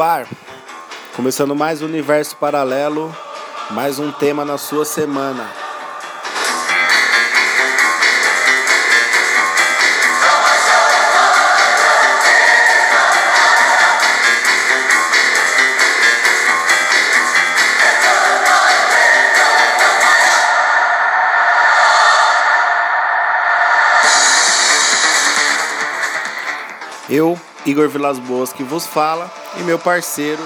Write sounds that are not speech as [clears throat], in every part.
Ar. Começando mais um universo paralelo, mais um tema na sua semana. Eu, Igor Vilas Boas, que vos fala, e meu parceiro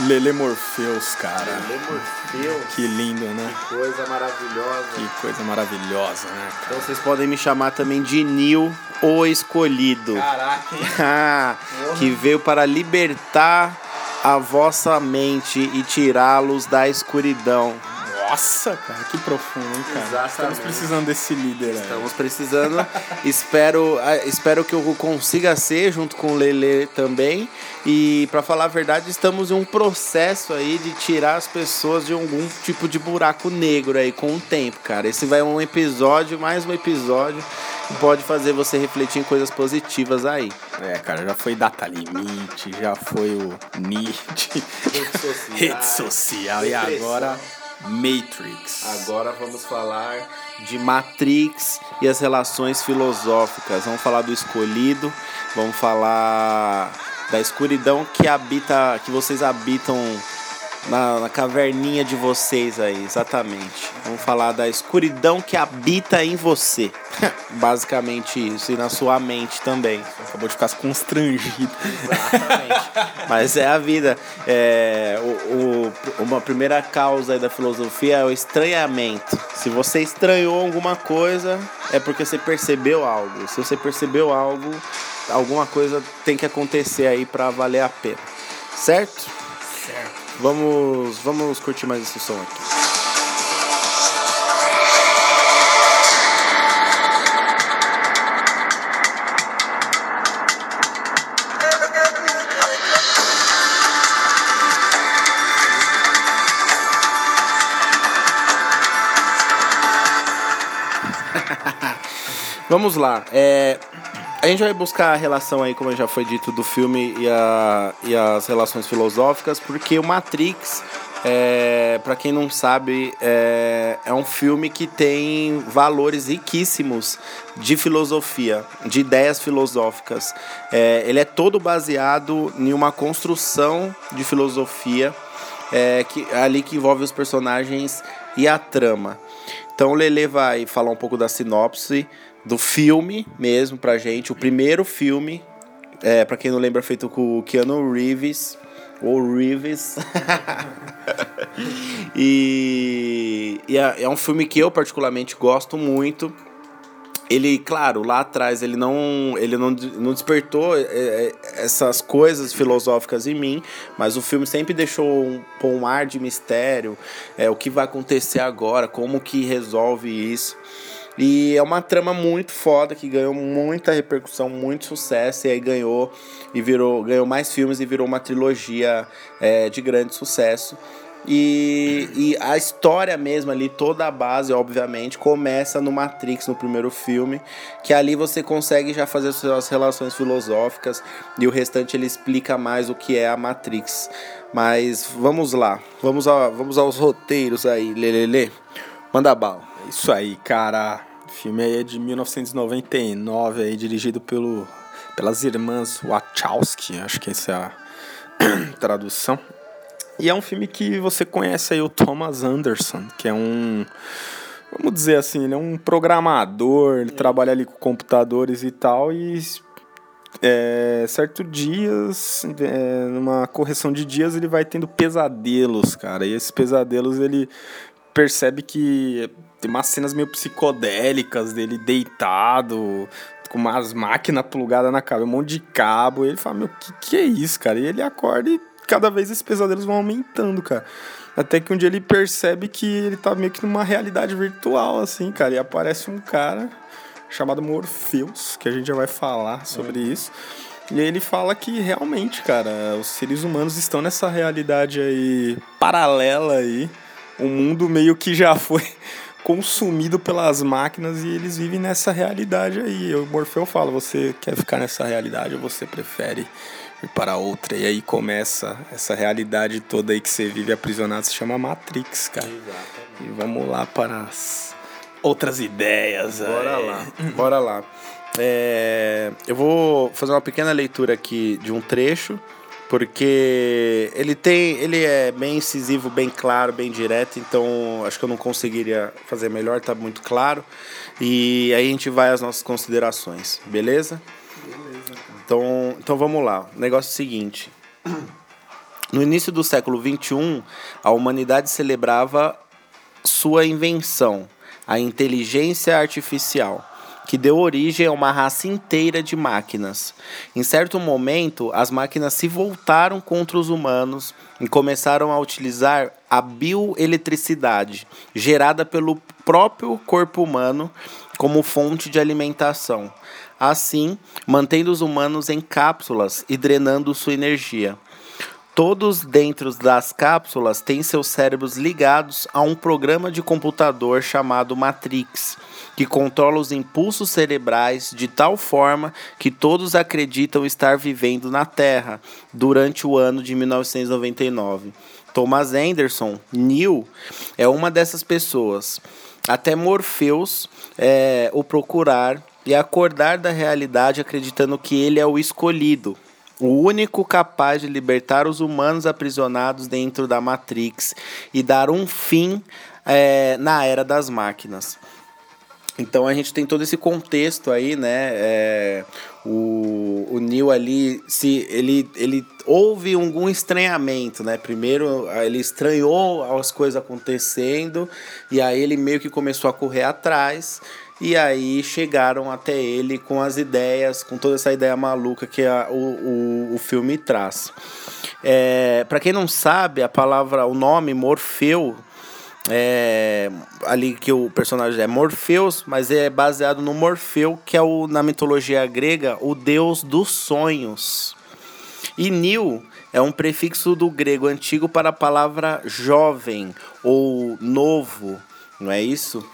Lele Morpheus, cara. Lele Morpheus. Que lindo, né? Que coisa maravilhosa. Que coisa maravilhosa, né? Cara? Então vocês podem me chamar também de Nil, o escolhido. Caraca, hein? [laughs] que veio para libertar a vossa mente e tirá-los da escuridão. Nossa, cara, que profundo, hein, cara? Exatamente. Estamos precisando desse líder aí. Estamos precisando. [laughs] espero, espero que eu consiga ser junto com o Lele também. E para falar a verdade, estamos em um processo aí de tirar as pessoas de algum tipo de buraco negro aí com o tempo, cara. Esse vai um episódio, mais um episódio que pode fazer você refletir em coisas positivas aí. É, cara, já foi data limite, já foi o NIT, rede social, [laughs] rede social e agora Matrix. Agora vamos falar de Matrix e as relações filosóficas. Vamos falar do escolhido, vamos falar da escuridão que habita, que vocês habitam na, na, caverninha de vocês aí, exatamente. Vamos falar da escuridão que habita em você. [laughs] Basicamente isso, e na sua mente também. Acabou de ficar constrangido. Exatamente. [laughs] Mas é a vida. É, o, o, uma primeira causa da filosofia é o estranhamento. Se você estranhou alguma coisa, é porque você percebeu algo. Se você percebeu algo, alguma coisa tem que acontecer aí para valer a pena. Certo? Certo. Vamos, vamos curtir mais esse som aqui. [laughs] Vamos lá. É, a gente vai buscar a relação aí, como já foi dito, do filme e, a, e as relações filosóficas, porque o Matrix, é, para quem não sabe, é, é um filme que tem valores riquíssimos de filosofia, de ideias filosóficas. É, ele é todo baseado em uma construção de filosofia é, que, ali que envolve os personagens e a trama. Então o Lele vai falar um pouco da sinopse do filme mesmo pra gente, o primeiro filme, é, pra quem não lembra, feito com o Keanu Reeves, ou Reeves. [laughs] e, e é, é um filme que eu particularmente gosto muito. Ele, claro, lá atrás ele não, ele não, não despertou é, é, essas coisas filosóficas em mim, mas o filme sempre deixou um, um ar de mistério, é, o que vai acontecer agora, como que resolve isso. E é uma trama muito foda que ganhou muita repercussão, muito sucesso e aí ganhou e virou ganhou mais filmes e virou uma trilogia é, de grande sucesso. E, e a história mesmo ali, toda a base, obviamente, começa no Matrix, no primeiro filme, que ali você consegue já fazer suas relações filosóficas e o restante ele explica mais o que é a Matrix. Mas vamos lá, vamos, a, vamos aos roteiros aí, Lelele. Manda bala. Isso aí, cara. O filme aí é de 1999, aí, dirigido pelo, pelas irmãs Wachowski, acho que essa é a [clears throat] tradução. E é um filme que você conhece aí o Thomas Anderson, que é um. Vamos dizer assim, ele é um programador, ele trabalha ali com computadores e tal, e é, certo dias, é, numa correção de dias, ele vai tendo pesadelos, cara. E esses pesadelos ele percebe que tem umas cenas meio psicodélicas dele deitado, com umas máquinas plugadas na cabeça, um monte de cabo. E ele fala, meu, que que é isso, cara? E ele acorda e cada vez esses pesadelos vão aumentando, cara. Até que um dia ele percebe que ele tá meio que numa realidade virtual, assim, cara. E aparece um cara chamado Morpheus, que a gente já vai falar sobre é. isso. E aí ele fala que realmente, cara, os seres humanos estão nessa realidade aí paralela aí. O mundo meio que já [laughs] foi consumido pelas máquinas e eles vivem nessa realidade aí. O Morfeu fala: você quer ficar nessa realidade ou você prefere ir para outra? E aí começa essa realidade toda aí que você vive aprisionado, se chama Matrix, cara. Exatamente. E vamos lá para as outras ideias. Bora aí. lá, [laughs] bora lá. É, eu vou fazer uma pequena leitura aqui de um trecho porque ele tem, ele é bem incisivo, bem claro, bem direto, então acho que eu não conseguiria fazer melhor, tá muito claro. E aí a gente vai às nossas considerações, beleza? Beleza. Então, então vamos lá. O negócio é o seguinte. No início do século XXI, a humanidade celebrava sua invenção, a inteligência artificial que deu origem a uma raça inteira de máquinas. Em certo momento, as máquinas se voltaram contra os humanos e começaram a utilizar a bioeletricidade gerada pelo próprio corpo humano como fonte de alimentação. Assim, mantendo os humanos em cápsulas e drenando sua energia. Todos dentro das cápsulas têm seus cérebros ligados a um programa de computador chamado Matrix que controla os impulsos cerebrais de tal forma que todos acreditam estar vivendo na Terra durante o ano de 1999. Thomas Anderson, Neil, é uma dessas pessoas. Até Morpheus é, o procurar e acordar da realidade acreditando que ele é o escolhido, o único capaz de libertar os humanos aprisionados dentro da Matrix e dar um fim é, na era das máquinas. Então a gente tem todo esse contexto aí, né? É, o, o Neil ali, se ele, ele houve algum estranhamento, né? Primeiro ele estranhou as coisas acontecendo e aí ele meio que começou a correr atrás e aí chegaram até ele com as ideias, com toda essa ideia maluca que a, o, o, o filme traz. É, para quem não sabe, a palavra, o nome Morfeu é, ali que o personagem é Morpheus, mas é baseado no Morfeu, que é o, na mitologia grega o deus dos sonhos. E Nil é um prefixo do grego antigo para a palavra jovem ou novo, não é isso?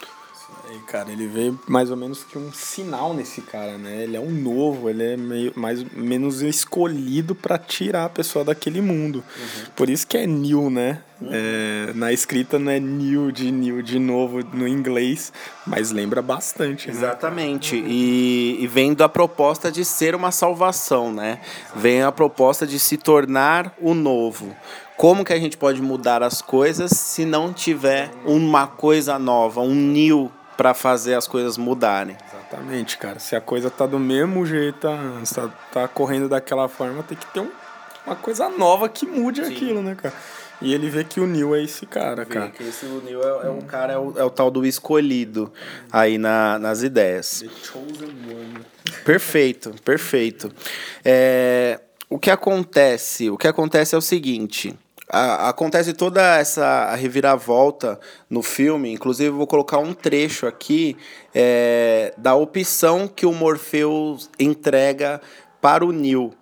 Cara, ele veio mais ou menos que um sinal nesse cara, né? Ele é um novo, ele é meio mais menos escolhido para tirar a pessoa daquele mundo. Uhum. Por isso que é new, né? Uhum. É, na escrita não é new de new de novo no inglês, mas lembra bastante. Né? Exatamente. E, e vem da proposta de ser uma salvação, né? Vem a proposta de se tornar o novo como que a gente pode mudar as coisas se não tiver uma coisa nova, um new para fazer as coisas mudarem. Exatamente, cara. Se a coisa tá do mesmo jeito, tá, tá correndo daquela forma, tem que ter um, uma coisa nova que mude Sim. aquilo, né, cara? E ele vê que o Neil é esse cara, vê cara. Que esse o Neil é, é um cara, é o, é o, tal do escolhido aí na, nas ideias. The chosen one. Perfeito, perfeito. É, o que acontece? O que acontece é o seguinte a, acontece toda essa reviravolta no filme. Inclusive, vou colocar um trecho aqui é, da opção que o Morpheus entrega para o Neo,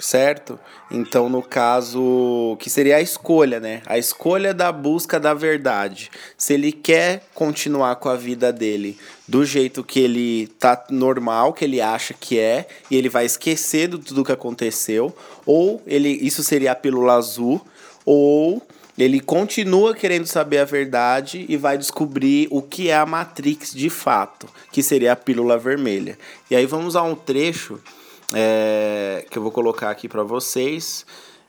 certo? Então, no caso, que seria a escolha, né? A escolha da busca da verdade. Se ele quer continuar com a vida dele do jeito que ele tá normal, que ele acha que é, e ele vai esquecer de tudo que aconteceu, ou ele isso seria a pílula azul, ou ele continua querendo saber a verdade e vai descobrir o que é a Matrix de fato, que seria a pílula vermelha. E aí vamos a um trecho é, que eu vou colocar aqui para vocês,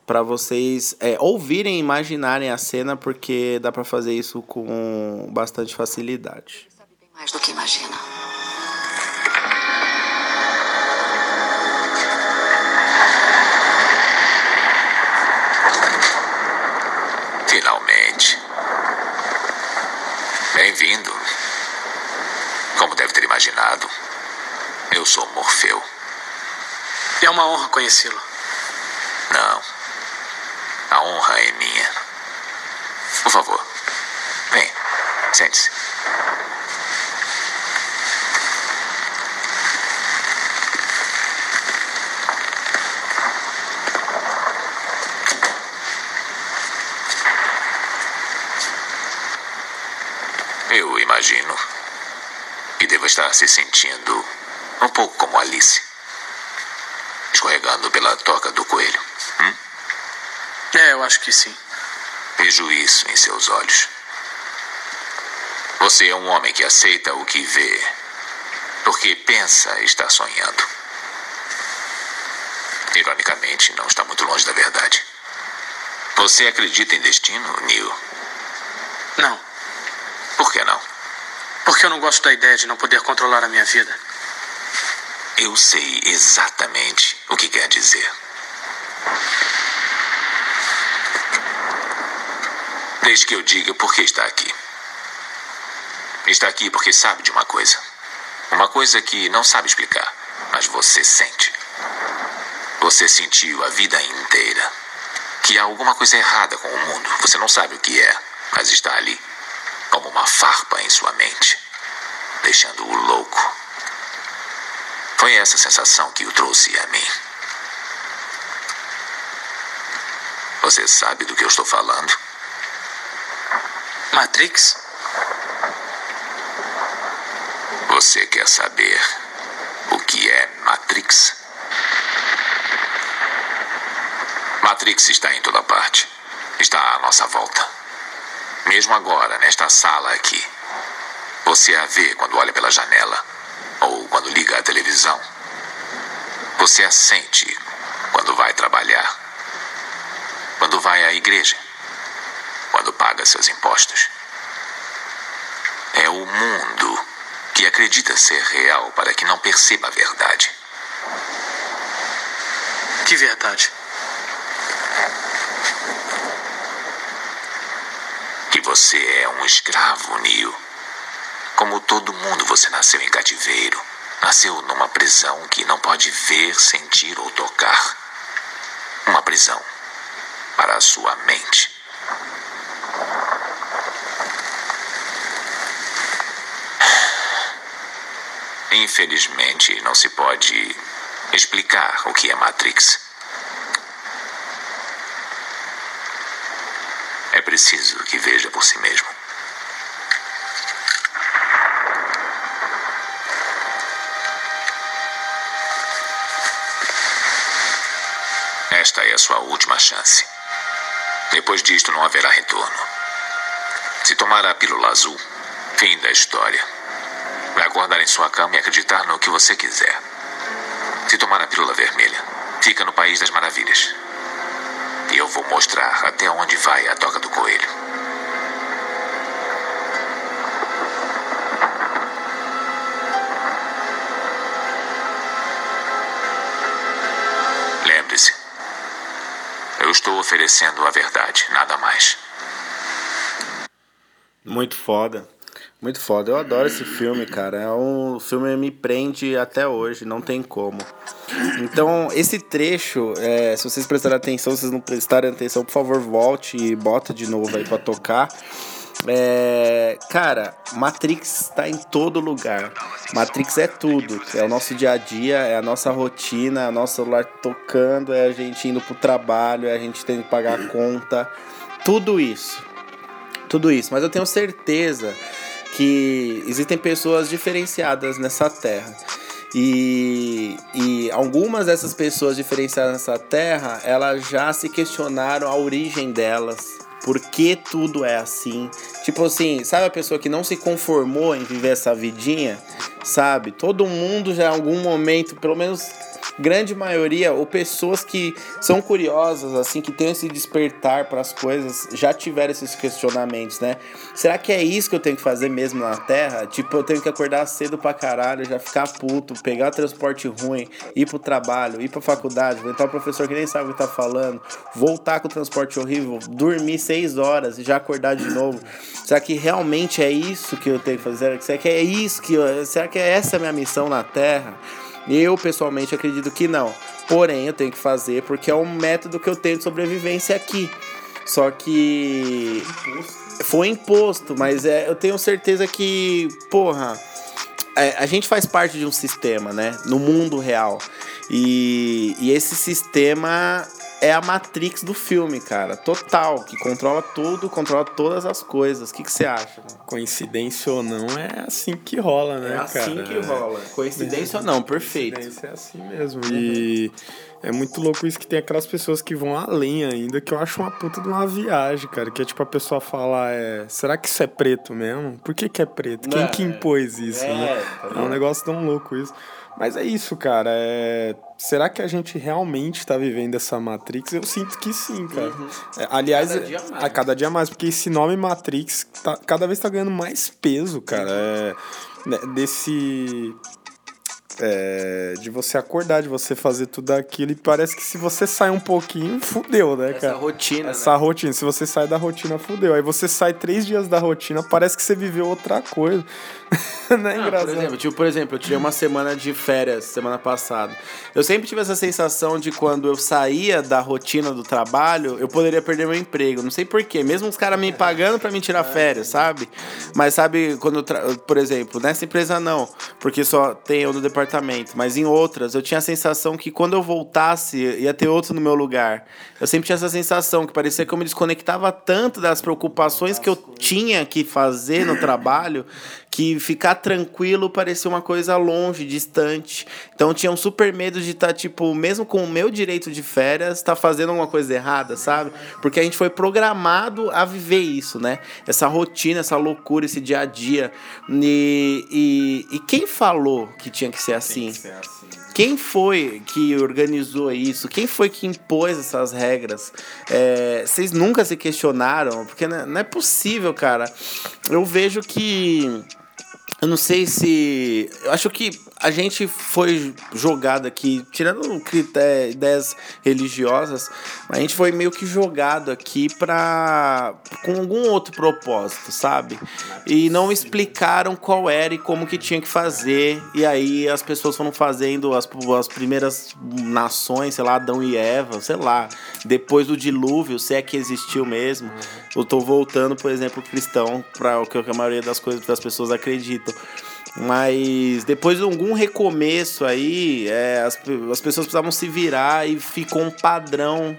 para vocês é, ouvirem e imaginarem a cena, porque dá para fazer isso com bastante facilidade. Sabe bem mais do que imagina. Bem-vindo. Como deve ter imaginado, eu sou Morfeu. É uma honra conhecê-lo. Não. A honra é minha. Por favor, vem, sente-se. imagino que deva estar se sentindo um pouco como Alice. Escorregando pela toca do coelho. Hum? É, eu acho que sim. Vejo isso em seus olhos. Você é um homem que aceita o que vê, porque pensa estar sonhando. Ironicamente, não está muito longe da verdade. Você acredita em destino, Neil? Não, Por que não? porque eu não gosto da ideia de não poder controlar a minha vida. Eu sei exatamente o que quer dizer. Desde que eu diga por que está aqui. Está aqui porque sabe de uma coisa. Uma coisa que não sabe explicar, mas você sente. Você sentiu a vida inteira que há alguma coisa errada com o mundo. Você não sabe o que é, mas está ali, como uma farpa em sua mente, deixando-o louco. Foi essa sensação que o trouxe a mim. Você sabe do que eu estou falando? Matrix? Você quer saber o que é Matrix? Matrix está em toda parte. Está à nossa volta. Mesmo agora, nesta sala aqui. Você a vê quando olha pela janela quando liga a televisão. Você a sente quando vai trabalhar, quando vai à igreja, quando paga seus impostos. É o mundo que acredita ser real para que não perceba a verdade. Que verdade. Que você é um escravo, Neo. Como todo mundo, você nasceu em cativeiro. Nasceu numa prisão que não pode ver, sentir ou tocar. Uma prisão para a sua mente. Infelizmente, não se pode explicar o que é Matrix. É preciso que veja por si mesmo. A sua última chance. Depois disto, não haverá retorno. Se tomar a pílula azul, fim da história. Vai acordar em sua cama e acreditar no que você quiser. Se tomar a pílula vermelha, fica no País das Maravilhas. E eu vou mostrar até onde vai a toca do coelho. Estou oferecendo a verdade, nada mais. Muito foda. Muito foda. Eu adoro esse filme, cara. É um o filme que me prende até hoje, não tem como. Então, esse trecho, é, se vocês prestarem atenção, se vocês não prestarem atenção, por favor, volte e bota de novo aí pra tocar. É, cara, Matrix tá em todo lugar. Matrix é tudo. É o nosso dia a dia, é a nossa rotina, é o nosso celular tocando, é a gente indo pro trabalho, é a gente tendo que pagar a conta. Tudo isso. Tudo isso. Mas eu tenho certeza que existem pessoas diferenciadas nessa terra. E, e algumas dessas pessoas diferenciadas nessa terra, elas já se questionaram a origem delas. Por que tudo é assim? Tipo assim, sabe a pessoa que não se conformou em viver essa vidinha? Sabe? Todo mundo já em algum momento, pelo menos grande maioria, ou pessoas que são curiosas, assim, que têm esse despertar para as coisas, já tiveram esses questionamentos, né? Será que é isso que eu tenho que fazer mesmo na Terra? Tipo, eu tenho que acordar cedo pra caralho, já ficar puto, pegar transporte ruim, ir pro trabalho, ir pra faculdade, aguentar o professor que nem sabe o que tá falando, voltar com o transporte horrível, dormir seis horas e já acordar de novo. Será que realmente é isso que eu tenho que fazer? Será que é isso que eu... Será que é essa a minha missão na Terra? Eu, pessoalmente, acredito que não. Porém, eu tenho que fazer porque é um método que eu tenho de sobrevivência aqui. Só que. Foi imposto, mas é, eu tenho certeza que, porra, é, a gente faz parte de um sistema, né? No mundo real. E, e esse sistema é a Matrix do filme, cara. Total, que controla tudo, controla todas as coisas. O que, que você acha? Coincidência ou não, é assim que rola, né, É cara? assim que rola. Coincidência ou não, perfeito. Coincidência é assim mesmo. E é muito louco isso que tem aquelas pessoas que vão além ainda, que eu acho uma puta de uma viagem, cara. Que é tipo a pessoa fala, é, será que isso é preto mesmo? Por que, que é preto? Quem É, que impôs isso, é, né? tá É um negócio tão louco isso. Mas é isso, cara. É... Será que a gente realmente tá vivendo essa Matrix? Eu sinto que sim, cara. É, aliás, Uhum. Cada dia mais. a cada dia mais, porque esse nome Matrix tá, cada vez tá ganhando mais peso, cara. É, né, desse. É, de você acordar, de você fazer tudo aquilo, e parece que se você sai um pouquinho, fudeu, né, Essa cara? rotina, Essa né? rotina, se você sai da rotina, fudeu. Aí você sai três dias da rotina, parece que você viveu outra coisa. [laughs] Não é Ah, engraçado? por exemplo, tipo, por exemplo, eu tirei uma semana de férias semana passada. Eu sempre tive essa sensação de quando eu saía da rotina do trabalho, eu poderia perder meu emprego. Não sei porquê, mesmo os caras me pagando pra me tirar [laughs] férias, sabe? Mas sabe, quando por exemplo, nessa empresa não, porque só tem eu no departamento, mas em outras eu tinha a sensação que quando eu voltasse ia ter outro no meu lugar. Eu sempre tinha essa sensação que parecia que eu me desconectava tanto das preocupações que eu tinha que fazer no trabalho que ficar tranquilo parecia uma coisa longe, distante. Então eu tinha um super medo de estar, tipo, mesmo com o meu direito de férias, estar fazendo alguma coisa errada, sabe? Porque a gente foi programado a viver isso, né? Essa rotina, essa loucura, esse dia a dia. E, e, e quem falou que tinha que ser assim? Quem foi que organizou isso? Quem foi que impôs essas regras? É, vocês nunca se questionaram? Porque não é- não é possível, cara. Eu vejo que. Eu não sei se. Eu acho que a gente foi jogado aqui, tirando critério, ideias religiosas, a gente foi meio que jogado aqui pra. com algum outro propósito, sabe? E não explicaram qual era e como que tinha que fazer. E aí as pessoas foram fazendo as, as primeiras nações, sei lá, Adão e Eva, sei lá, depois do dilúvio, se é que existiu mesmo. Eu tô voltando, por exemplo, cristão, para o que a maioria das coisas das pessoas acreditam. Mas depois de algum recomeço aí, é, as, as pessoas precisavam se virar e ficou um padrão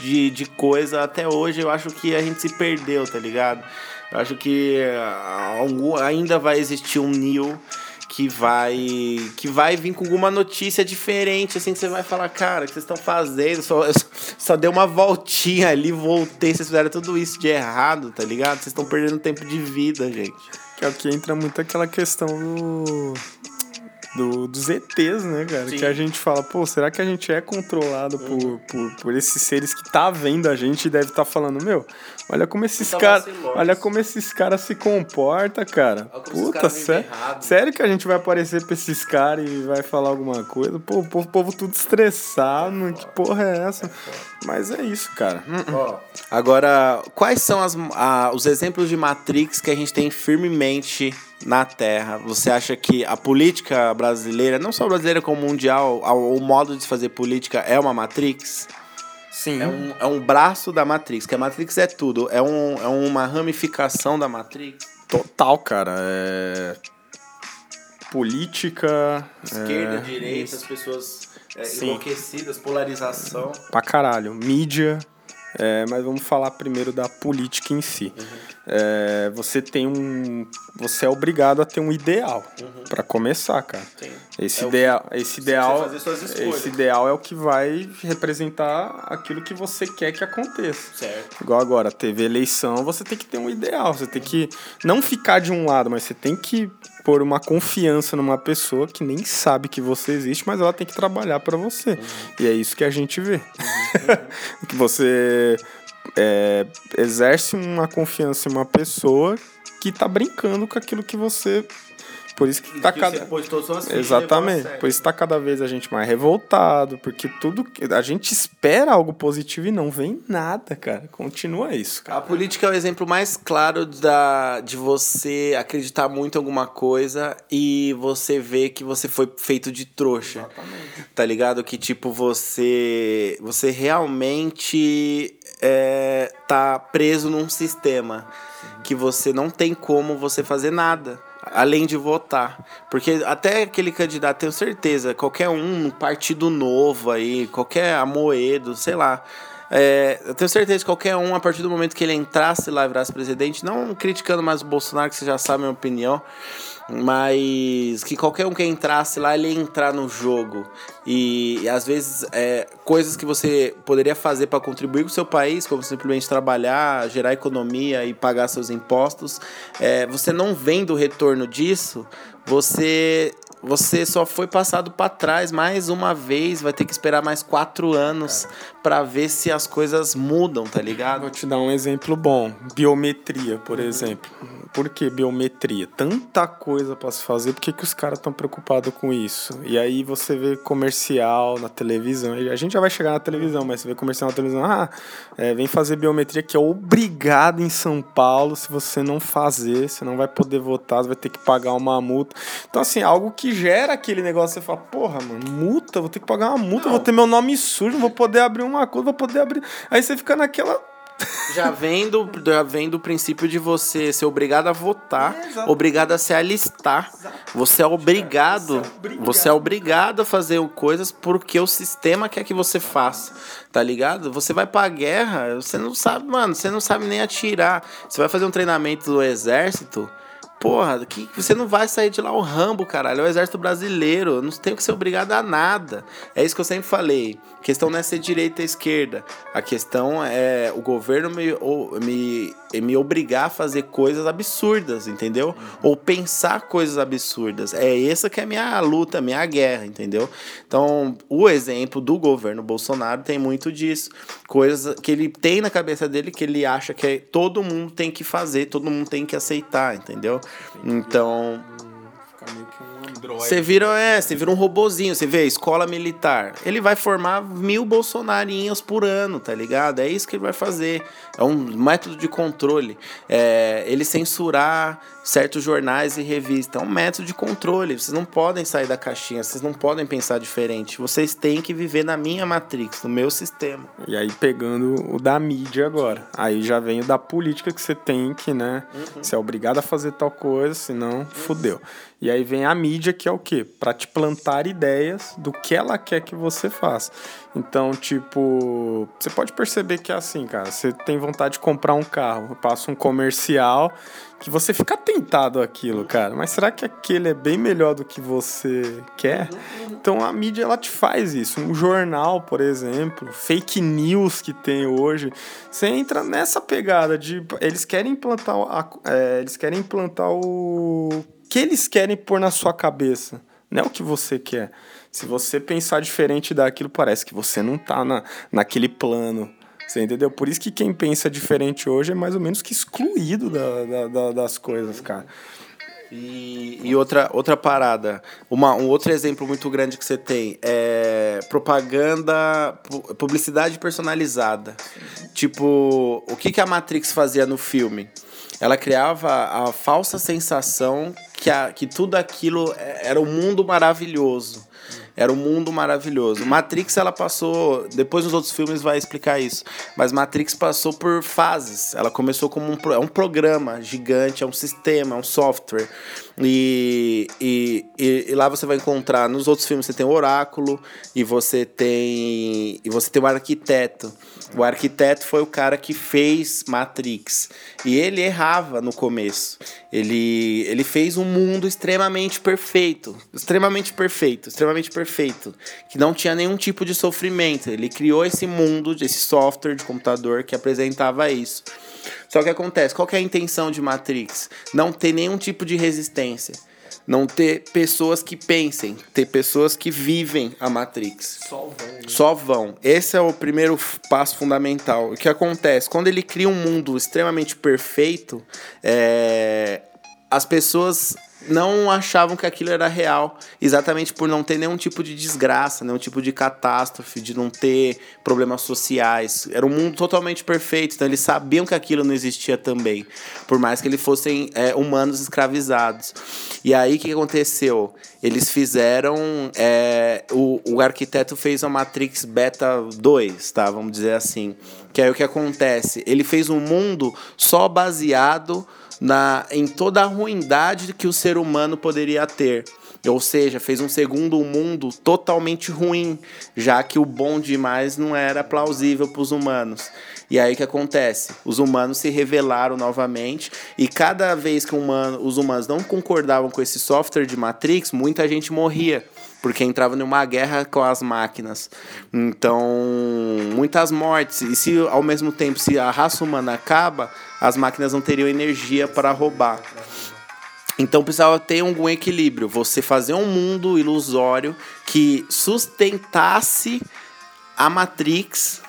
de, de coisa. Até hoje eu acho que a gente se perdeu, tá ligado? Eu acho que ah, ainda vai existir um Neil que vai que vai vir com alguma notícia diferente, assim, que você vai falar, cara, o que vocês estão fazendo? Só, [laughs] só- dei uma voltinha ali, voltei, vocês fizeram tudo isso de errado, tá ligado? Vocês estão perdendo tempo de vida, gente. Que é o que entra muito aquela questão do, do dos ETs, né, cara? Sim. Que a gente fala, pô, será que a gente é controlado por, por, por esses seres que tá vendo a gente e deve estar falando, meu, olha como esses caras, olha como esses caras se comportam, cara. Olha como esses Puta, sério, sério que a gente vai aparecer pra esses caras e vai falar alguma coisa? Pô, o povo, povo tudo estressado, que porra é essa? Mas é isso, cara. Hum, Agora, quais são as, a- os exemplos de Matrix que a gente tem firmemente na Terra? Você acha que a política brasileira, não só brasileira como mundial, o modo de se fazer política é uma Matrix? Sim. É um, é um braço da Matrix, que a Matrix é tudo. É, um, é uma ramificação da Matrix. Total, cara. É... Política. Esquerda, é... direita, as pessoas é, enlouquecidas, polarização. Pra caralho. Mídia. É, mas vamos falar primeiro da política em si. É, você tem um. Você é obrigado a ter um ideal. Pra começar, cara. Sim. Esse, É ideal, esse ideal. Esse ideal é o que vai representar aquilo que você quer que aconteça. Certo. Igual agora, teve eleição, você tem que ter um ideal. Você tem que não ficar de um lado, mas você tem que pôr uma confiança numa pessoa que nem sabe que você existe, mas ela tem que trabalhar pra você. E é isso que a gente vê. [laughs] que você é, exerce uma confiança em uma pessoa que tá brincando com aquilo que você. Por isso que tá Que cada. você pôs todas as suas fichas e Exatamente. sério. Por isso tá cada vez a gente mais revoltado, porque tudo que a gente espera algo positivo e não vem nada, cara. Continua isso, cara. A política é o exemplo mais claro da, de você acreditar muito em alguma coisa e você ver que você foi feito de trouxa. Tá ligado? Que tipo, você. Você realmente é, tá preso num sistema que você não tem como você fazer nada. Além de votar. Porque até aquele candidato, tenho certeza, qualquer um, partido novo aí, qualquer Amoedo, sei lá. É, eu tenho certeza que qualquer um, a partir do momento que ele entrasse lá e virasse presidente, não criticando mais o Bolsonaro, que você já sabe a minha opinião, mas que qualquer um que entrasse lá, ele ia entrar no jogo. E, e às vezes, é, coisas que você poderia fazer para contribuir com o seu país, como simplesmente trabalhar, gerar economia e pagar seus impostos, é, você não vendo o retorno disso, você você só foi passado para trás mais uma vez, vai ter que esperar mais quatro anos para ver se as coisas mudam, tá ligado? Vou te dar um exemplo bom. Biometria, por exemplo. Por que biometria? Tanta coisa para se fazer, por que, que os caras estão preocupados com isso? E aí você vê comercial na televisão, a gente já vai chegar na televisão, mas você vê comercial na televisão, ah, é, vem fazer biometria que é obrigado em São Paulo, se você não fazer, você não vai poder votar, você vai ter que pagar uma multa. Então, assim, algo que gera aquele negócio, você fala, porra, mano, multa, vou ter que pagar uma multa, vou ter meu nome sujo, não vou poder abrir uma conta, vou poder abrir. Aí você fica naquela [laughs] já vem, do, já vem do princípio de você ser obrigado a votar, é, obrigado a se alistar. Você é obrigado, você é obrigado, você é obrigado a fazer coisas porque o sistema quer que você faça, tá ligado? Você vai pra guerra, você não sabe, mano, você não sabe nem atirar. Você vai fazer um treinamento do exército, Porra, que você não vai sair de lá o Rambo, caralho. É o exército brasileiro. Eu não tenho que ser obrigado a nada. É isso que eu sempre falei. A questão não é ser direita ou esquerda. A questão é o governo me, me, me obrigar a fazer coisas absurdas, entendeu? Ou pensar coisas absurdas. É essa que é a minha luta, minha guerra, entendeu? Então, o exemplo do governo Bolsonaro tem muito disso. Coisas que ele tem na cabeça dele que ele acha que todo mundo tem que fazer, todo mundo tem que aceitar, entendeu? Então. Você vira, é, você vira um robozinho, você vê, escola militar. Ele vai formar mil bolsonarinhos por ano, tá ligado? É isso que ele vai fazer. É um método de controle. É, ele censurar certos jornais e revistas. É um método de controle. Vocês não podem sair da caixinha, vocês não podem pensar diferente. Vocês têm que viver na minha matrix, no meu sistema. E aí, pegando o da mídia agora. Aí já vem o da política que você tem que, né? Uhum. Você é obrigado a fazer tal coisa, senão uhum. fudeu. E aí vem a mídia, que é o quê? Para te plantar ideias do que ela quer que você faça. Então, tipo, você pode perceber que é assim, cara. Você tem vontade de comprar um carro, passa um comercial que você fica tentado aquilo, cara. Mas será que aquele é bem melhor do que você quer? Então a mídia ela te faz isso. Um jornal, por exemplo, fake news que tem hoje, você entra nessa pegada de eles querem implantar a, é, eles querem implantar o que eles querem pôr na sua cabeça, não é o que você quer. Se você pensar diferente daquilo, parece que você não tá na, naquele plano. Você entendeu? Por isso que quem pensa diferente hoje é mais ou menos que excluído da, da, da das coisas, cara. E, e, outra, outra parada, uma, um outro exemplo muito grande que você tem é propaganda, publicidade personalizada. Tipo, o que, que a Matrix fazia no filme? Ela criava a falsa sensação que, a, que tudo aquilo era um mundo maravilhoso. Era um mundo maravilhoso. Matrix, ela passou. Depois nos outros filmes vai explicar isso. Mas Matrix passou por fases. Ela começou como um, é um programa gigante, é um sistema, é um software. E, e, e, e, lá você vai encontrar. Nos outros filmes você tem o oráculo e você tem. E você tem o arquiteto. O arquiteto foi o cara que fez Matrix. E ele errava no começo. Ele, ele fez um mundo extremamente perfeito. Extremamente perfeito. Extremamente perfeito. Que não tinha nenhum tipo de sofrimento. Ele criou esse mundo, esse software de computador que apresentava isso. Só que acontece, qual que é a intenção de Matrix? Não ter nenhum tipo de resistência. Não ter pessoas que pensem, ter pessoas que vivem a Matrix. Só vão. Né? Só vão. Esse é o primeiro passo fundamental. O que acontece? Quando ele cria um mundo extremamente perfeito, é... as pessoas não achavam que aquilo era real, exatamente por não ter nenhum tipo de desgraça, nenhum tipo de catástrofe, de não ter problemas sociais. Era um mundo totalmente perfeito, então eles sabiam que aquilo não existia também, por mais que eles fossem é, humanos escravizados. E aí o que aconteceu? Eles fizeram. É, o, o arquiteto fez a Matrix Beta 2, tá? Vamos dizer assim. Que aí o que acontece? Ele fez um mundo só baseado na, em toda a ruindade que o ser humano poderia ter. Ou seja, fez um segundo mundo totalmente ruim, já que o bom demais não era plausível para os humanos. E aí o que acontece? Os humanos se revelaram novamente e cada vez que humano, os humanos não concordavam com esse software de Matrix, muita gente morria porque entrava numa guerra com as máquinas. Então, muitas mortes. E se ao mesmo tempo se a raça humana acaba, as máquinas não teriam energia para roubar. Então precisava ter algum equilíbrio. Você fazer um mundo ilusório que sustentasse a Matrix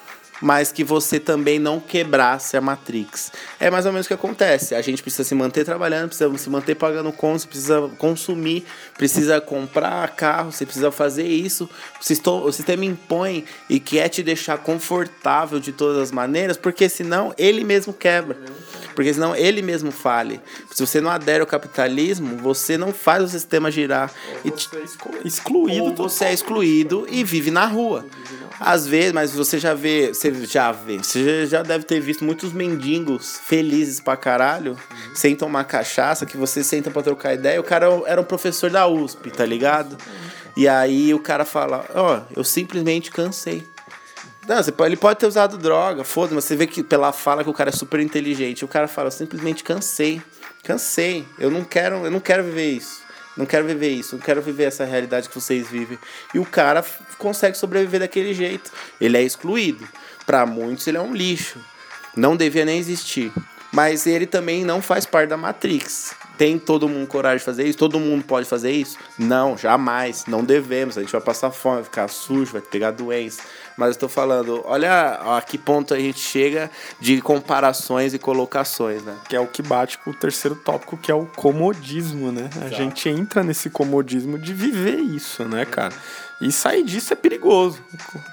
mas que você também não quebrasse a Matrix. É mais ou menos o que acontece. A gente precisa se manter trabalhando, precisa se manter pagando contas, precisa consumir, precisa comprar carro, você precisa fazer isso. O sistema impõe e quer te deixar confortável de todas as maneiras, porque senão ele mesmo quebra. Porque senão ele mesmo fale. Se você não adere ao capitalismo, você não faz o sistema girar. Ou e você é excluído. Ou você é excluído e vive na rua. Às vezes, mas você já vê, você já vê, você já deve ter visto muitos mendigos felizes pra caralho, uhum. sem tomar cachaça, que você senta pra trocar ideia. O cara era um professor da USP, tá ligado? E aí o cara fala: Ó, oh, eu simplesmente cansei. Não, você pode, ele pode ter usado droga, foda-se, mas você vê que pela fala que o cara é super inteligente. O cara fala: simplesmente cansei. Cansei. Eu não quero, eu não quero viver isso. Não quero viver isso, não quero viver essa realidade que vocês vivem. E o cara consegue sobreviver daquele jeito. Ele é excluído. Para muitos, ele é um lixo. Não devia nem existir. Mas ele também não faz parte da Matrix. Tem todo mundo coragem de fazer isso? Todo mundo pode fazer isso? Não, jamais. Não devemos. A gente vai passar fome, vai ficar sujo, vai pegar doença. Mas eu tô falando, olha a que ponto a gente chega de comparações e colocações, né? Que é o que bate com o terceiro tópico, que é o comodismo, né? A gente entra nesse comodismo de viver isso, né, cara? E sair disso é perigoso,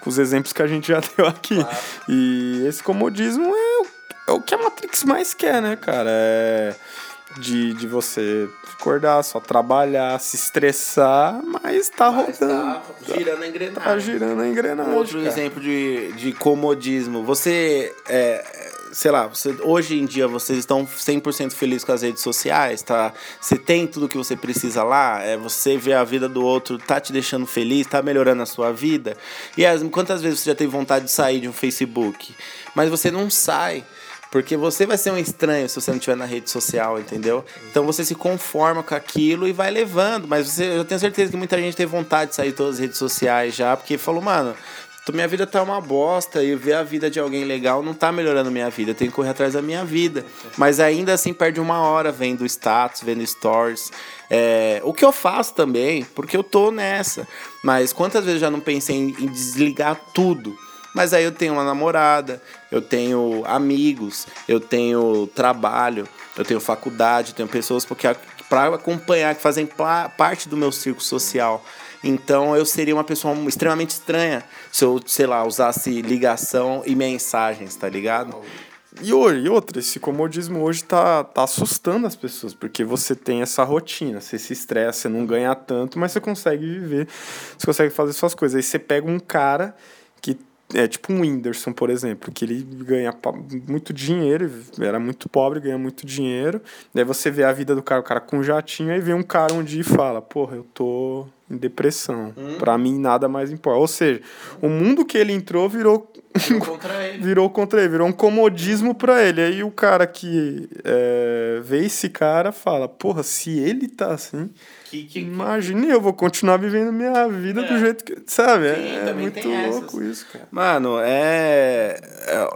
com os exemplos que a gente já [laughs] deu aqui. Claro. E esse comodismo é o, é o que a Matrix mais quer, né, cara? É de, de você acordar, só trabalhar, se estressar, mas tá mas rodando. Tá girando a engrenagem. Tá girando a engrenagem. Outro cara. exemplo de, de comodismo. Você, é, sei lá, você, hoje em dia vocês estão 100% felizes com as redes sociais, tá? Você tem tudo que você precisa lá, é, você vê a vida do outro, tá te deixando feliz, tá melhorando a sua vida. E as, quantas vezes você já teve vontade de sair de um Facebook? Mas você não sai. Porque você vai ser um estranho se você não estiver na rede social, entendeu? Então você se conforma com aquilo e vai levando. Mas você, eu tenho certeza que muita gente tem vontade de sair de todas as redes sociais já, porque falou, mano, minha vida tá uma bosta e ver a vida de alguém legal não tá melhorando minha vida. Eu tenho que correr atrás da minha vida. Mas ainda assim perde uma hora vendo status, vendo stories. É, o que eu faço também, porque eu tô nessa. Mas quantas vezes eu já não pensei em, em desligar tudo? Mas aí eu tenho uma namorada, eu tenho amigos, eu tenho trabalho, eu tenho faculdade, eu tenho pessoas para acompanhar, que fazem parte do meu círculo social. Então eu seria uma pessoa extremamente estranha se eu, sei lá, usasse ligação e mensagens, tá ligado? E, e outra, esse comodismo hoje tá, tá assustando as pessoas, porque você tem essa rotina, você se estressa, você não ganha tanto, mas você consegue viver, você consegue fazer suas coisas. Aí você pega um cara que é tipo um Whindersson, por exemplo, que ele ganha muito dinheiro, era muito pobre, ganha muito dinheiro. Daí você vê a vida do cara, o cara com um jatinho, aí vem um cara um dia e fala: Porra, eu tô em depressão. Hum. Pra mim nada mais importa. Ou seja, o mundo que ele entrou virou. Virou [laughs] contra ele. virou contra ele, virou um comodismo pra ele. Aí o cara que é, vê esse cara fala: Porra, se ele tá assim que, que, Imagine, eu vou continuar vivendo minha vida é. do jeito que. Sabe? Sim, é, é muito louco essas. isso, cara. Mano, é,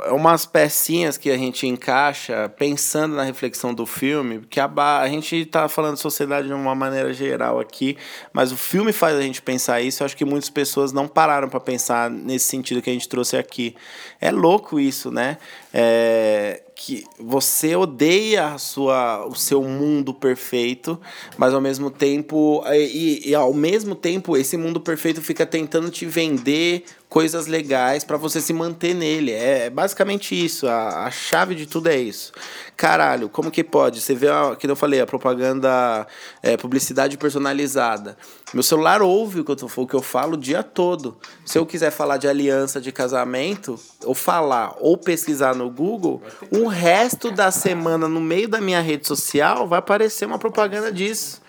é umas pecinhas que a gente encaixa pensando na reflexão do filme, que a, a gente tá falando de sociedade de uma maneira geral aqui, mas o filme faz a gente pensar isso. Eu acho que muitas pessoas não pararam para pensar nesse sentido que a gente trouxe aqui. É louco isso, né? É, que você odeia a sua, o seu mundo perfeito, mas ao mesmo tempo e, e, ao mesmo tempo esse mundo perfeito fica tentando te vender coisas legais para você se manter nele. É basicamente isso. A, a chave de tudo é isso. Caralho, como que pode? Você vê, a, que eu falei, a propaganda, é, publicidade personalizada. Meu celular ouve o que, eu, o que eu falo o dia todo. Se eu quiser falar de aliança de casamento, ou falar, ou pesquisar no Google, o resto da semana, no meio da minha rede social, vai aparecer uma propaganda disso.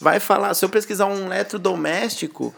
Vai falar, se eu pesquisar um eletrodoméstico,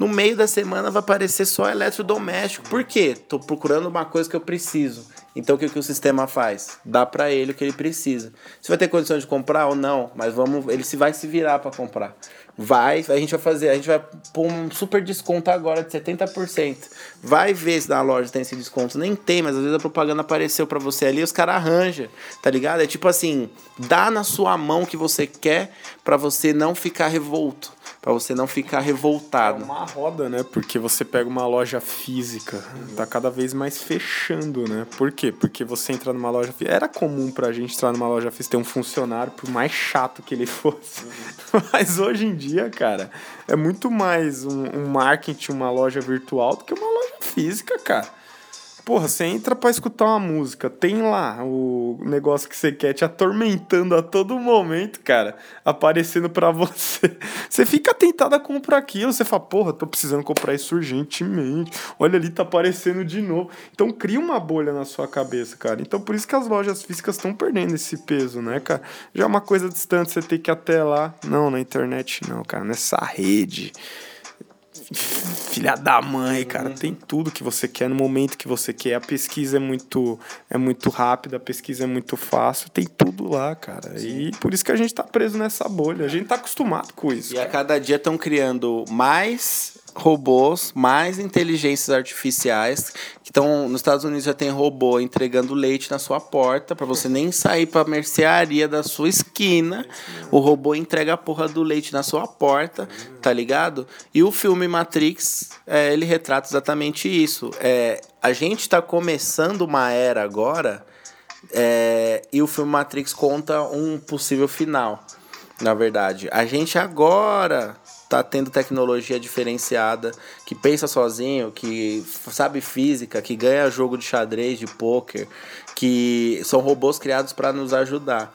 no meio da semana vai aparecer só eletrodoméstico. Por quê? Tô procurando uma coisa que eu preciso. Então o que, que o sistema faz? Dá para ele o que ele precisa. Você vai ter condição de comprar ou não, mas vamos, ele se vai se virar para comprar. Vai, a gente vai fazer, a gente vai pôr um super desconto agora de 70%. Vai ver se na loja tem esse desconto. Nem tem, mas às vezes a propaganda apareceu para você ali, os caras arranjam, tá ligado? É tipo assim, dá na sua mão o que você quer para você não ficar revolto para você não ficar revoltado. É uma roda, né? Porque você pega uma loja física, tá cada vez mais fechando, né? Por quê? Porque você entra numa loja física. Era comum pra gente entrar numa loja física ter um funcionário, por mais chato que ele fosse. Uhum. [laughs] Mas hoje em dia, cara, é muito mais um, um marketing, uma loja virtual do que uma loja física, cara. Porra, você entra para escutar uma música, tem lá o negócio que você quer te atormentando a todo momento, cara, aparecendo para [laughs] você. Você fica tentado a comprar aquilo, você fala, porra, tô precisando comprar isso urgentemente. Olha ali, tá aparecendo de novo. Então cria uma bolha na sua cabeça, cara. Então por isso que as lojas físicas estão perdendo esse peso, né, cara? Já é uma coisa distante, você tem que ir até lá. Não, na internet não, cara, nessa rede filha da mãe, cara. Uhum. Tem tudo que você quer no momento que você quer. A pesquisa é muito, é muito rápida, a pesquisa é muito fácil. Tem tudo lá, cara. Sim. E por isso que a gente tá preso nessa bolha. A gente tá acostumado com isso. E cara. a cada dia estão criando mais robôs, mais inteligências artificiais que estão nos Estados Unidos já tem robô entregando leite na sua porta para você nem sair para mercearia da sua esquina. O robô entrega a porra do leite na sua porta, tá ligado? E o filme Matrix, é, ele retrata exatamente isso. É, a gente está começando uma era agora é, e o filme Matrix conta um possível final. Na verdade, a gente agora tá tendo tecnologia diferenciada, que pensa sozinho, que sabe física, que ganha jogo de xadrez, de pôquer, que são robôs criados para nos ajudar.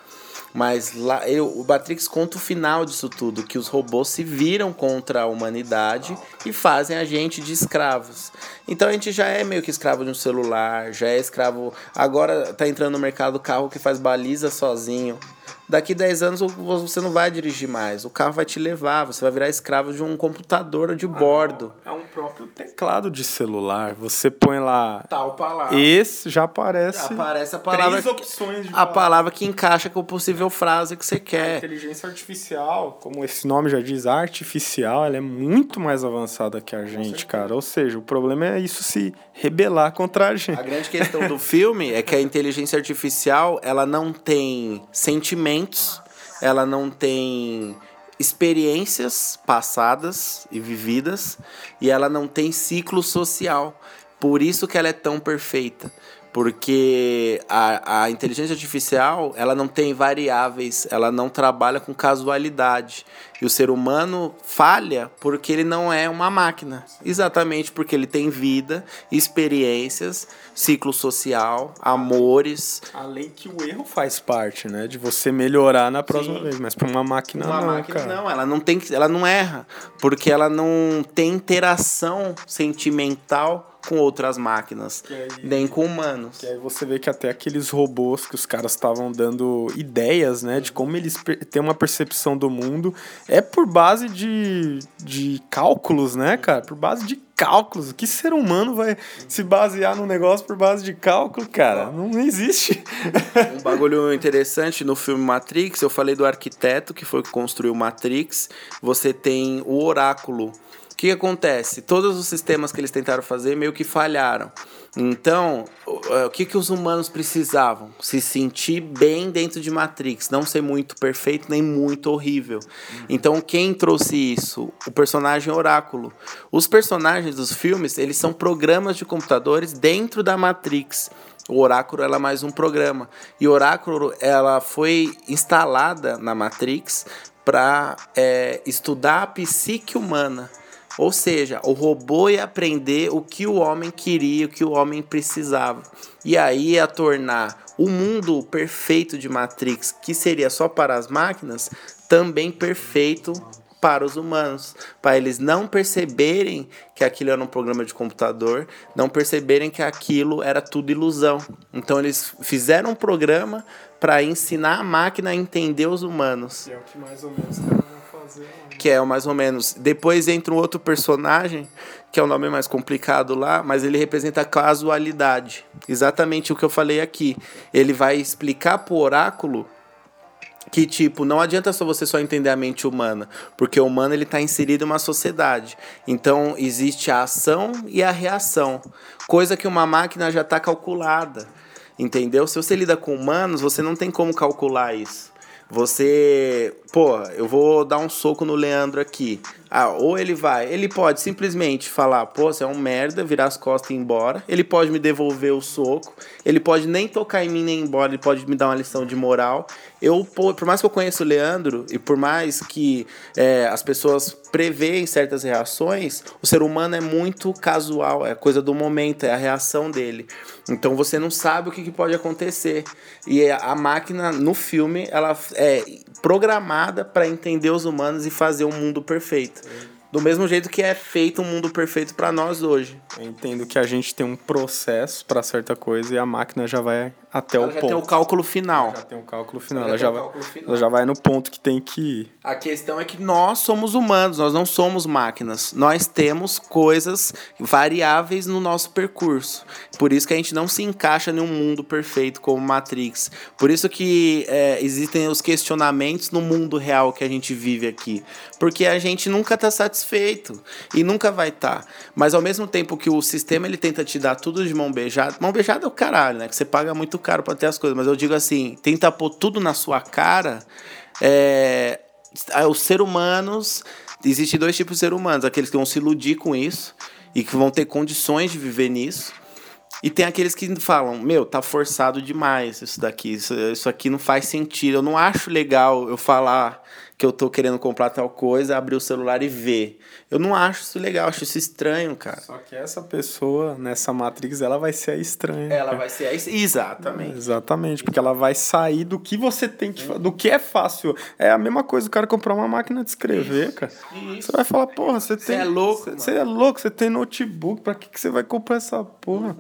Mas lá, eu, o Matrix conta o final disso tudo, que os robôs se viram contra a humanidade e fazem a gente de escravos. Então a gente já é meio que escravo de um celular, já é escravo. Agora tá entrando no mercado carro que faz baliza sozinho. Daqui 10 anos você não vai dirigir mais. O carro vai te levar, você vai virar escravo de um computador de bordo. É um próprio teclado de celular. Você põe lá. Tal palavra. Esse já aparece. Já aparece a palavra. Três opções de A palavra. palavra que encaixa com a possível frase que você quer. A inteligência artificial, como esse nome já diz, artificial, ela é muito mais avançada que a gente, cara. Ou seja, o problema é isso se rebelar contra a gente. A grande questão do filme é que a inteligência artificial, ela não tem sentimentos, ela não tem experiências passadas e vividas e ela não tem ciclo social. Por isso que ela é tão perfeita porque a, a inteligência artificial ela não tem variáveis, ela não trabalha com casualidade. E o ser humano falha porque ele não é uma máquina. Exatamente porque ele tem vida, experiências, ciclo social, amores. Além que o erro faz parte, né? De você melhorar na próxima Sim. vez. Mas para uma máquina uma não, máquina, cara. Não, ela não tem, ela não erra. Porque ela não tem interação sentimental com outras máquinas, aí, nem com humanos. Que aí você vê que até aqueles robôs que os caras estavam dando ideias, né, de como eles têm uma percepção do mundo, é por base de, de cálculos, né, cara? Por base de cálculos. Que ser humano vai se basear num negócio por base de cálculo, cara? Não existe. Um bagulho interessante no filme Matrix, eu falei do arquiteto que foi que construiu Matrix. Você tem o oráculo o que acontece? Todos os sistemas que eles tentaram fazer meio que falharam. Então, o que, que os humanos precisavam? Se sentir bem dentro de Matrix, não ser muito perfeito nem muito horrível. Então, quem trouxe isso? O personagem Oráculo. Os personagens dos filmes, eles são programas de computadores dentro da Matrix. O Oráculo ela é mais um programa. E o Oráculo ela foi instalada na Matrix para é, estudar a psique humana Ou seja, o robô ia aprender o que o homem queria, o que o homem precisava. E aí ia tornar o mundo perfeito de Matrix, que seria só para as máquinas, também perfeito para os humanos, para eles não perceberem que aquilo era um programa de computador, não perceberem que aquilo era tudo ilusão. Então eles fizeram um programa para ensinar a máquina a entender os humanos. Que é o que mais ou menos. Né? Que é mais ou menos. Depois entra um outro personagem, que é o um nome mais complicado lá, mas ele representa a casualidade. Exatamente o que eu falei aqui. Ele vai explicar pro oráculo que tipo não adianta só você só entender a mente humana porque o humano ele está inserido em uma sociedade então existe a ação e a reação coisa que uma máquina já está calculada entendeu se você lida com humanos você não tem como calcular isso você pô eu vou dar um soco no Leandro aqui ah, ou ele vai, ele pode simplesmente falar, pô, você é um merda, virar as costas e ir embora. Ele pode me devolver o soco. Ele pode nem tocar em mim nem ir embora, ele pode me dar uma lição de moral. Eu, por mais que eu conheça o Leandro e por mais que é, as pessoas preveem certas reações, o ser humano é muito casual, é coisa do momento, é a reação dele. Então você não sabe o que, que pode acontecer. E a máquina no filme, ela é programada para entender os humanos e fazer um mundo perfeito. Do mesmo jeito que é feito um mundo perfeito para nós hoje. Eu entendo que a gente tem um processo para certa coisa e a máquina já vai até ela o já ponto. tem o cálculo final. Ela já tem o cálculo final. Ela Ela, já já tem o vai, cálculo final. ela já vai no ponto que tem que ir. A questão é que nós somos humanos, nós não somos máquinas. Nós temos coisas variáveis no nosso percurso. Por isso que a gente não se encaixa em um mundo perfeito como Matrix. Por isso que é, existem os questionamentos no mundo real que a gente vive aqui. Porque a gente nunca está satisfeito e nunca vai estar. Tá. Mas ao mesmo tempo que o sistema ele tenta te dar tudo de mão beijada, mão beijada é o caralho, né? Que você paga muito caro para ter as coisas. Mas eu digo assim, tenta pôr tudo na sua cara. É, os seres humanos. Existem dois tipos de seres humanos: aqueles que vão se iludir com isso e que vão ter condições de viver nisso. E tem aqueles que falam, meu, tá forçado demais isso daqui, isso, isso aqui não faz sentido. Eu não acho legal eu falar que eu tô querendo comprar tal coisa, abrir o celular e ver. Eu não acho isso legal, acho isso estranho, cara. Só que essa pessoa, nessa Matrix, ela vai ser a estranha. Ela cara. vai ser a... Exatamente. Exatamente, porque ela vai sair do que você tem que do que é fácil. É a mesma coisa o cara comprar uma máquina de escrever, cara. Isso. Você vai falar, porra, você tem. é louco, Você é louco, você tem notebook, pra que, que você vai comprar essa porra?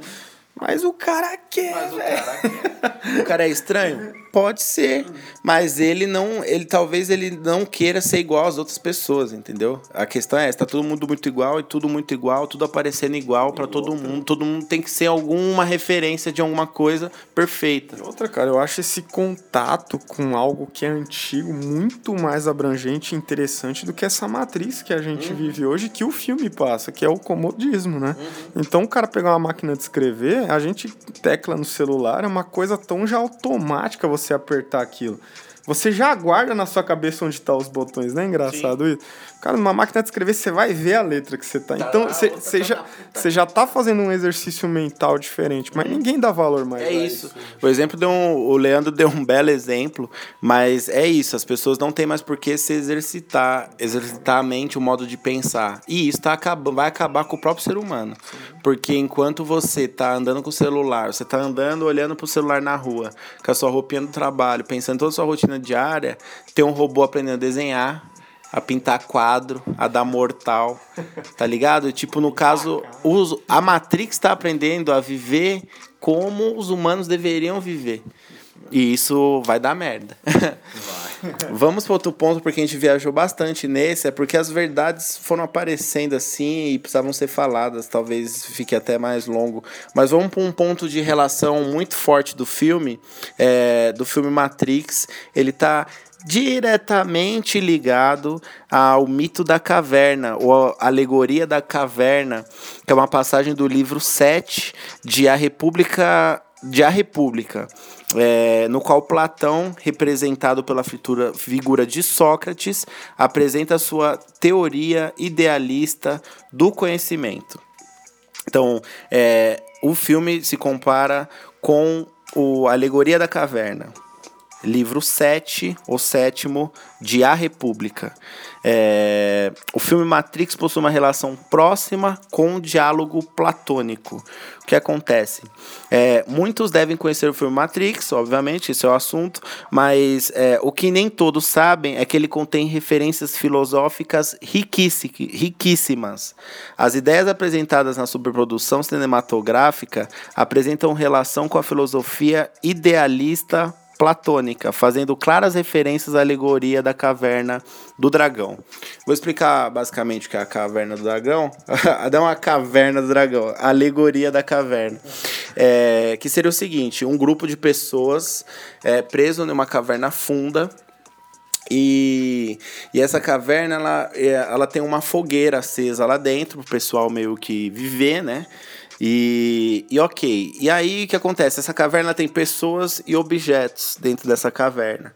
Mas o cara quer, Mas o cara, quer. o cara é estranho? [laughs] Pode ser, mas ele não, ele talvez ele não queira ser igual às outras pessoas, entendeu? A questão é essa, tá todo mundo muito igual e tudo muito igual, tudo aparecendo igual para todo mundo, todo mundo tem que ser alguma referência de alguma coisa perfeita. Outra, cara, eu acho esse contato com algo que é antigo muito mais abrangente e interessante do que essa matriz que a gente vive hoje, que o filme passa, que é o comodismo, né? Então, o cara pegar uma máquina de escrever, a gente tecla no celular, é uma coisa tão já automática você apertar aquilo. Você já guarda na sua cabeça onde estão os botões, não é engraçado isso? Cara, numa máquina de escrever, você vai ver a letra que você tá. Tá então, você outra você tá já, você já tá fazendo um exercício mental diferente, mas ninguém dá valor mais É a isso. O exemplo deu um, o Leandro deu um belo exemplo, mas é isso. As pessoas não têm mais por que se exercitar, exercitar a mente, o modo de pensar. E isso tá acabando, vai acabar com o próprio ser humano. Porque enquanto você tá andando com o celular, você tá andando olhando pro celular na rua, com a sua roupinha do trabalho, pensando em toda a sua rotina diária, tem um robô aprendendo a desenhar, a pintar quadro, a dar mortal, tá ligado? Tipo, no caso, os, a Matrix tá aprendendo a viver como os humanos deveriam viver. E isso vai dar merda. [laughs] Vamos para outro ponto, porque a gente viajou bastante nesse, é porque as verdades foram aparecendo assim e precisavam ser faladas, talvez fique até mais longo. Mas vamos para um ponto de relação muito forte do filme, é, do filme Matrix. Ele tá diretamente ligado ao mito da caverna, ou a alegoria da caverna, que é uma passagem do livro 7 de A República de A República, é, no qual Platão, representado pela figura, figura de Sócrates, apresenta sua teoria idealista do conhecimento. Então, é, o filme se compara com o Alegoria da Caverna. Livro 7, o sétimo, de A República. É, o filme Matrix possui uma relação próxima com o diálogo platônico. O que acontece? É, muitos devem conhecer o filme Matrix, obviamente, esse é o assunto, mas é, o que nem todos sabem é que ele contém referências filosóficas riquíssimas. As ideias apresentadas na superprodução cinematográfica apresentam relação com a filosofia idealista platônica, fazendo claras referências à alegoria da caverna do dragão. Vou explicar basicamente o que é a caverna do dragão. [laughs] Dá uma caverna do dragão, a alegoria da caverna. É, que seria o seguinte: um grupo de pessoas é, preso numa caverna funda. E, e essa caverna ela, é, ela tem uma fogueira acesa lá dentro, para o pessoal meio que viver, né? E, e ok. E aí o que acontece? Essa caverna tem pessoas e objetos dentro dessa caverna.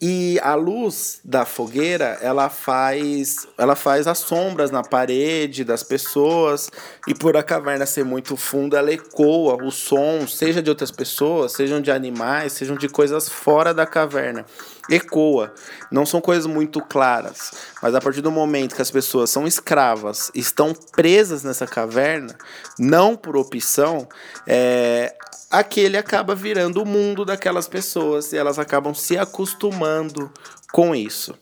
E a luz da fogueira, ela faz, ela faz as sombras na parede das pessoas, e por a caverna ser muito funda, ela ecoa o som, seja de outras pessoas, sejam de animais, sejam de coisas fora da caverna. Ecoa. Não são coisas muito claras, mas a partir do momento que as pessoas são escravas, estão presas nessa caverna, não por opção, é, aquele acaba virando o mundo daquelas pessoas e elas acabam se acostumando com isso.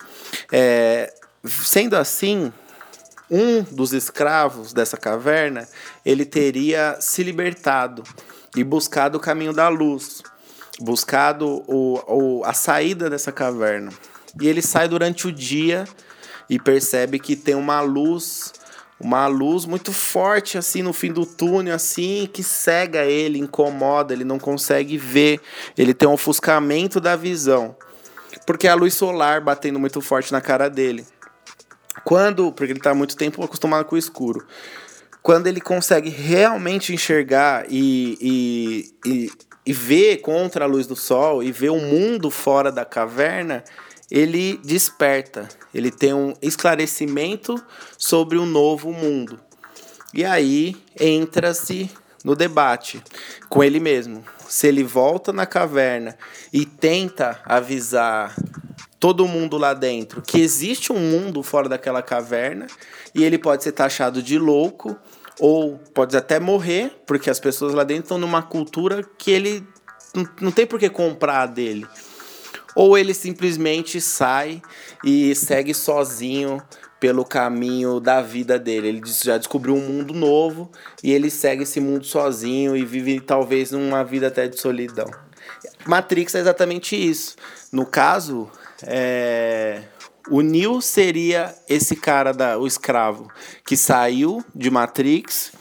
É, sendo assim, um dos escravos dessa caverna ele teria se libertado e buscado o caminho da luz, buscado o, o, a saída dessa caverna. E ele sai durante o dia e percebe que tem uma luz uma luz muito forte assim no fim do túnel assim que cega ele, incomoda, ele não consegue ver, ele tem um ofuscamento da visão. Porque é a luz solar batendo muito forte na cara dele. Quando, porque ele está muito tempo acostumado com o escuro. Quando ele consegue realmente enxergar e, e, e, e ver contra a luz do sol e ver o mundo fora da caverna, ele desperta, ele tem um esclarecimento sobre um novo mundo. E aí entra-se no debate com ele mesmo. Se ele volta na caverna e tenta avisar todo mundo lá dentro que existe um mundo fora daquela caverna e ele pode ser taxado de louco ou pode até morrer, porque as pessoas lá dentro estão numa cultura que ele não, tem por que comprar dele ou ele simplesmente sai e segue sozinho pelo caminho da vida dele. Ele já descobriu um mundo novo e ele segue esse mundo sozinho e vive talvez numa vida até de solidão. Matrix é exatamente isso. No caso, é... o Neo seria esse cara da o escravo que saiu de Matrix,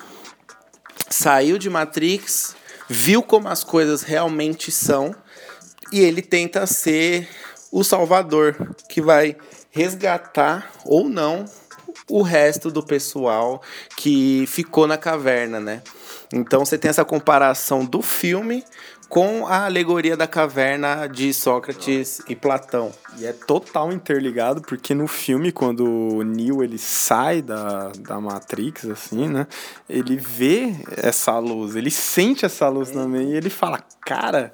saiu de Matrix, viu como as coisas realmente são e ele tenta ser o salvador que vai resgatar ou não o resto do pessoal que ficou na caverna, né? Então você tem essa comparação do filme com a alegoria da caverna de Sócrates e Platão. E é total interligado, porque no filme, quando o Neo ele sai da, da Matrix, assim, né? Ele vê essa luz, ele sente essa luz também, e ele fala, cara,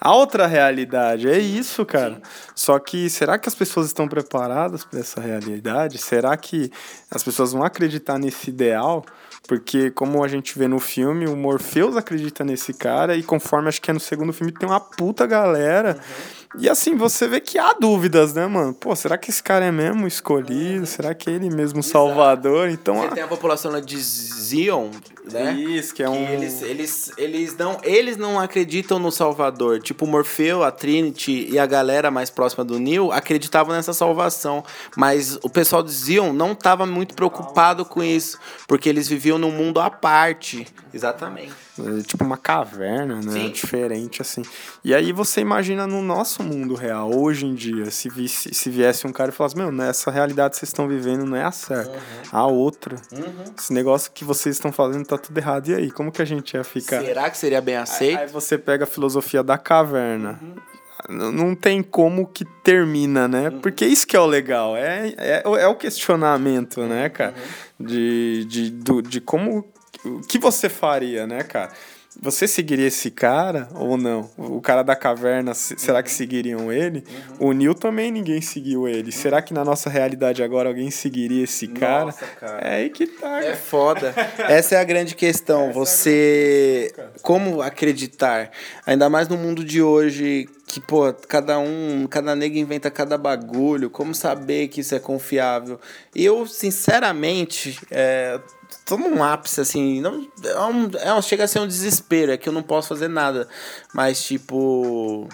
a [laughs] outra realidade, é isso, cara. Sim. Só que será que as pessoas estão preparadas para essa realidade? Será que as pessoas vão acreditar nesse ideal? Porque, como a gente vê no filme, o Morpheus acredita nesse cara, e conforme acho que é no segundo filme, tem uma puta galera. Uhum. E assim, você vê que há dúvidas, né, mano? Pô, será que esse cara é mesmo escolhido? Uhum. Será que é ele mesmo Exato. Salvador? Então, você a... tem a população lá de Zion, né? Isso, que é um. Que eles, eles, eles, não, eles não acreditam no Salvador. Tipo, o Morfeu, a Trinity e a galera mais próxima do Neil acreditavam nessa salvação. Mas o pessoal de Zion não estava muito preocupado com isso, porque eles viviam num mundo à parte. Exatamente. É tipo uma caverna, né? Sim. Diferente, assim. E aí você imagina no nosso mundo real, hoje em dia, se, visse, se viesse um cara e falasse, meu, nessa realidade que vocês estão vivendo não é a certa, uhum. a outra. Uhum. Esse negócio que vocês estão fazendo tá tudo errado. E aí, como que a gente ia ficar? Será que seria bem aceito? Aí, aí você pega a filosofia da caverna. Uhum não tem como que termina, né? Uhum. Porque isso que é o legal, é, é, é o questionamento, né, cara? Uhum. De, de, do, de como o que você faria, né, cara? Você seguiria esse cara ou não? O cara da caverna, será que seguiriam ele? O Neil também ninguém seguiu ele. Será que na nossa realidade agora alguém seguiria esse cara? Nossa, cara. É aí que tá. É foda. Essa é a grande questão. Você. Como acreditar? Ainda mais no mundo de hoje, que, pô, cada um, cada nego inventa cada bagulho. Como saber que isso é confiável? E eu, sinceramente, é, tô num ápice, assim, não, é um, é um, chega a ser um desespero, é que eu não posso fazer nada. Mas, tipo,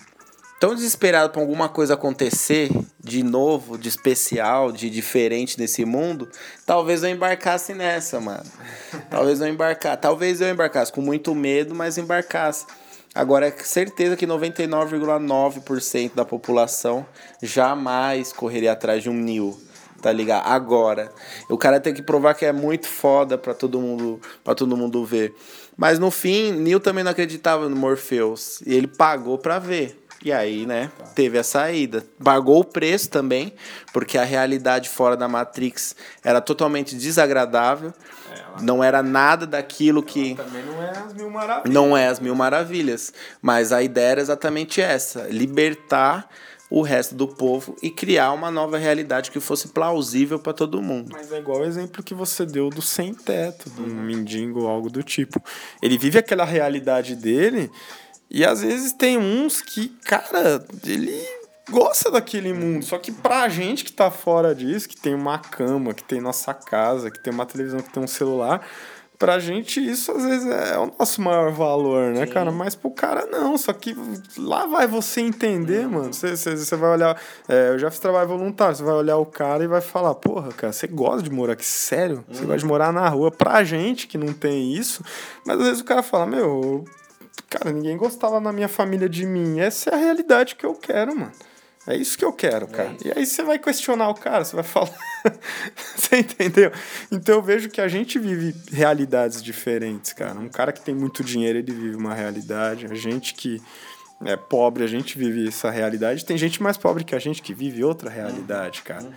tão desesperado pra alguma coisa acontecer de novo, de especial, de diferente nesse mundo, talvez eu embarcasse nessa, mano. Talvez eu embarcasse, talvez eu embarcasse com muito medo, mas embarcasse. Agora, é certeza que 99,9% da população jamais correria atrás de um Nil tá ligado? Agora. O cara tem que provar que é muito foda pra todo mundo, pra todo mundo ver. Mas no fim, Neil também não acreditava no Morpheus. E ele pagou pra ver. E aí, né, tá. teve a saída. Pagou o preço também, porque a realidade fora da Matrix era totalmente desagradável. É, não era nada daquilo que. Também não é as mil maravilhas. Não é as mil maravilhas. Mas a ideia era exatamente essa: libertar o resto do povo e criar uma nova realidade que fosse plausível para todo mundo. Mas é igual o exemplo que você deu do sem teto, do uhum. mendigo, algo do tipo. Ele vive aquela realidade dele e às vezes tem uns que, cara, ele gosta daquele mundo. Só que pra gente que tá fora disso, que tem uma cama, que tem nossa casa, que tem uma televisão, que tem um celular, pra gente isso às vezes é o nosso maior valor, né, Sim. cara? Mas pro cara não, só que lá vai você entender, uhum. mano. Você, você, você vai olhar. É, eu já fiz trabalho voluntário, você vai olhar o cara e vai falar, porra, cara, você gosta de morar aqui? Sério? Você gosta de uhum. morar na rua pra gente que não tem isso. Mas às vezes o cara fala, meu, cara, ninguém gostava na minha família de mim. Essa é a realidade que eu quero, mano. É isso que eu quero, cara. É e aí você vai questionar o cara, você vai falar. [laughs] você entendeu? Então eu vejo que a gente vive realidades diferentes, cara. Um cara que tem muito dinheiro, ele vive uma realidade. A gente que é pobre, a gente vive essa realidade. Tem gente mais pobre que a gente que vive outra realidade, cara. Uhum.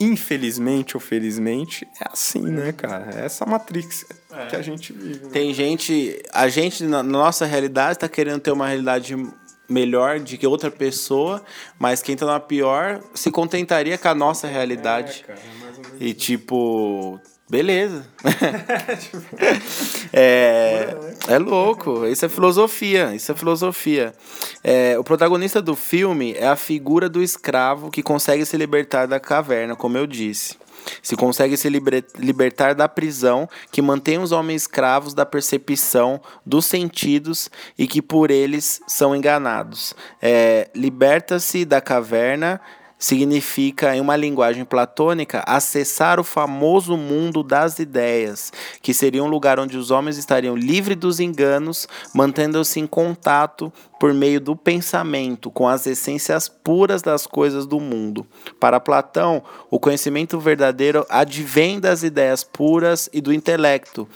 Infelizmente ou felizmente, é assim, né, cara? É essa Matrix é. que a gente vive. Né? Tem gente. A gente, na nossa realidade, tá querendo ter uma realidade melhor de que outra pessoa, mas quem tá na pior se contentaria com a nossa realidade. É, cara, é e tipo, beleza. [laughs] [laughs] é, é louco, isso é filosofia, isso é filosofia. É, o protagonista do filme é a figura do escravo que consegue se libertar da caverna, como eu disse se consegue se libertar da prisão que mantém os homens escravos da percepção dos sentidos e que por eles são enganados. É, Liberta-se da caverna significa, em uma linguagem platônica, acessar o famoso mundo das ideias, que seria um lugar onde os homens estariam livres dos enganos, mantendo-se em contato por meio do pensamento com as essências puras das coisas do mundo. Para Platão, o conhecimento verdadeiro advém das ideias puras e do intelecto.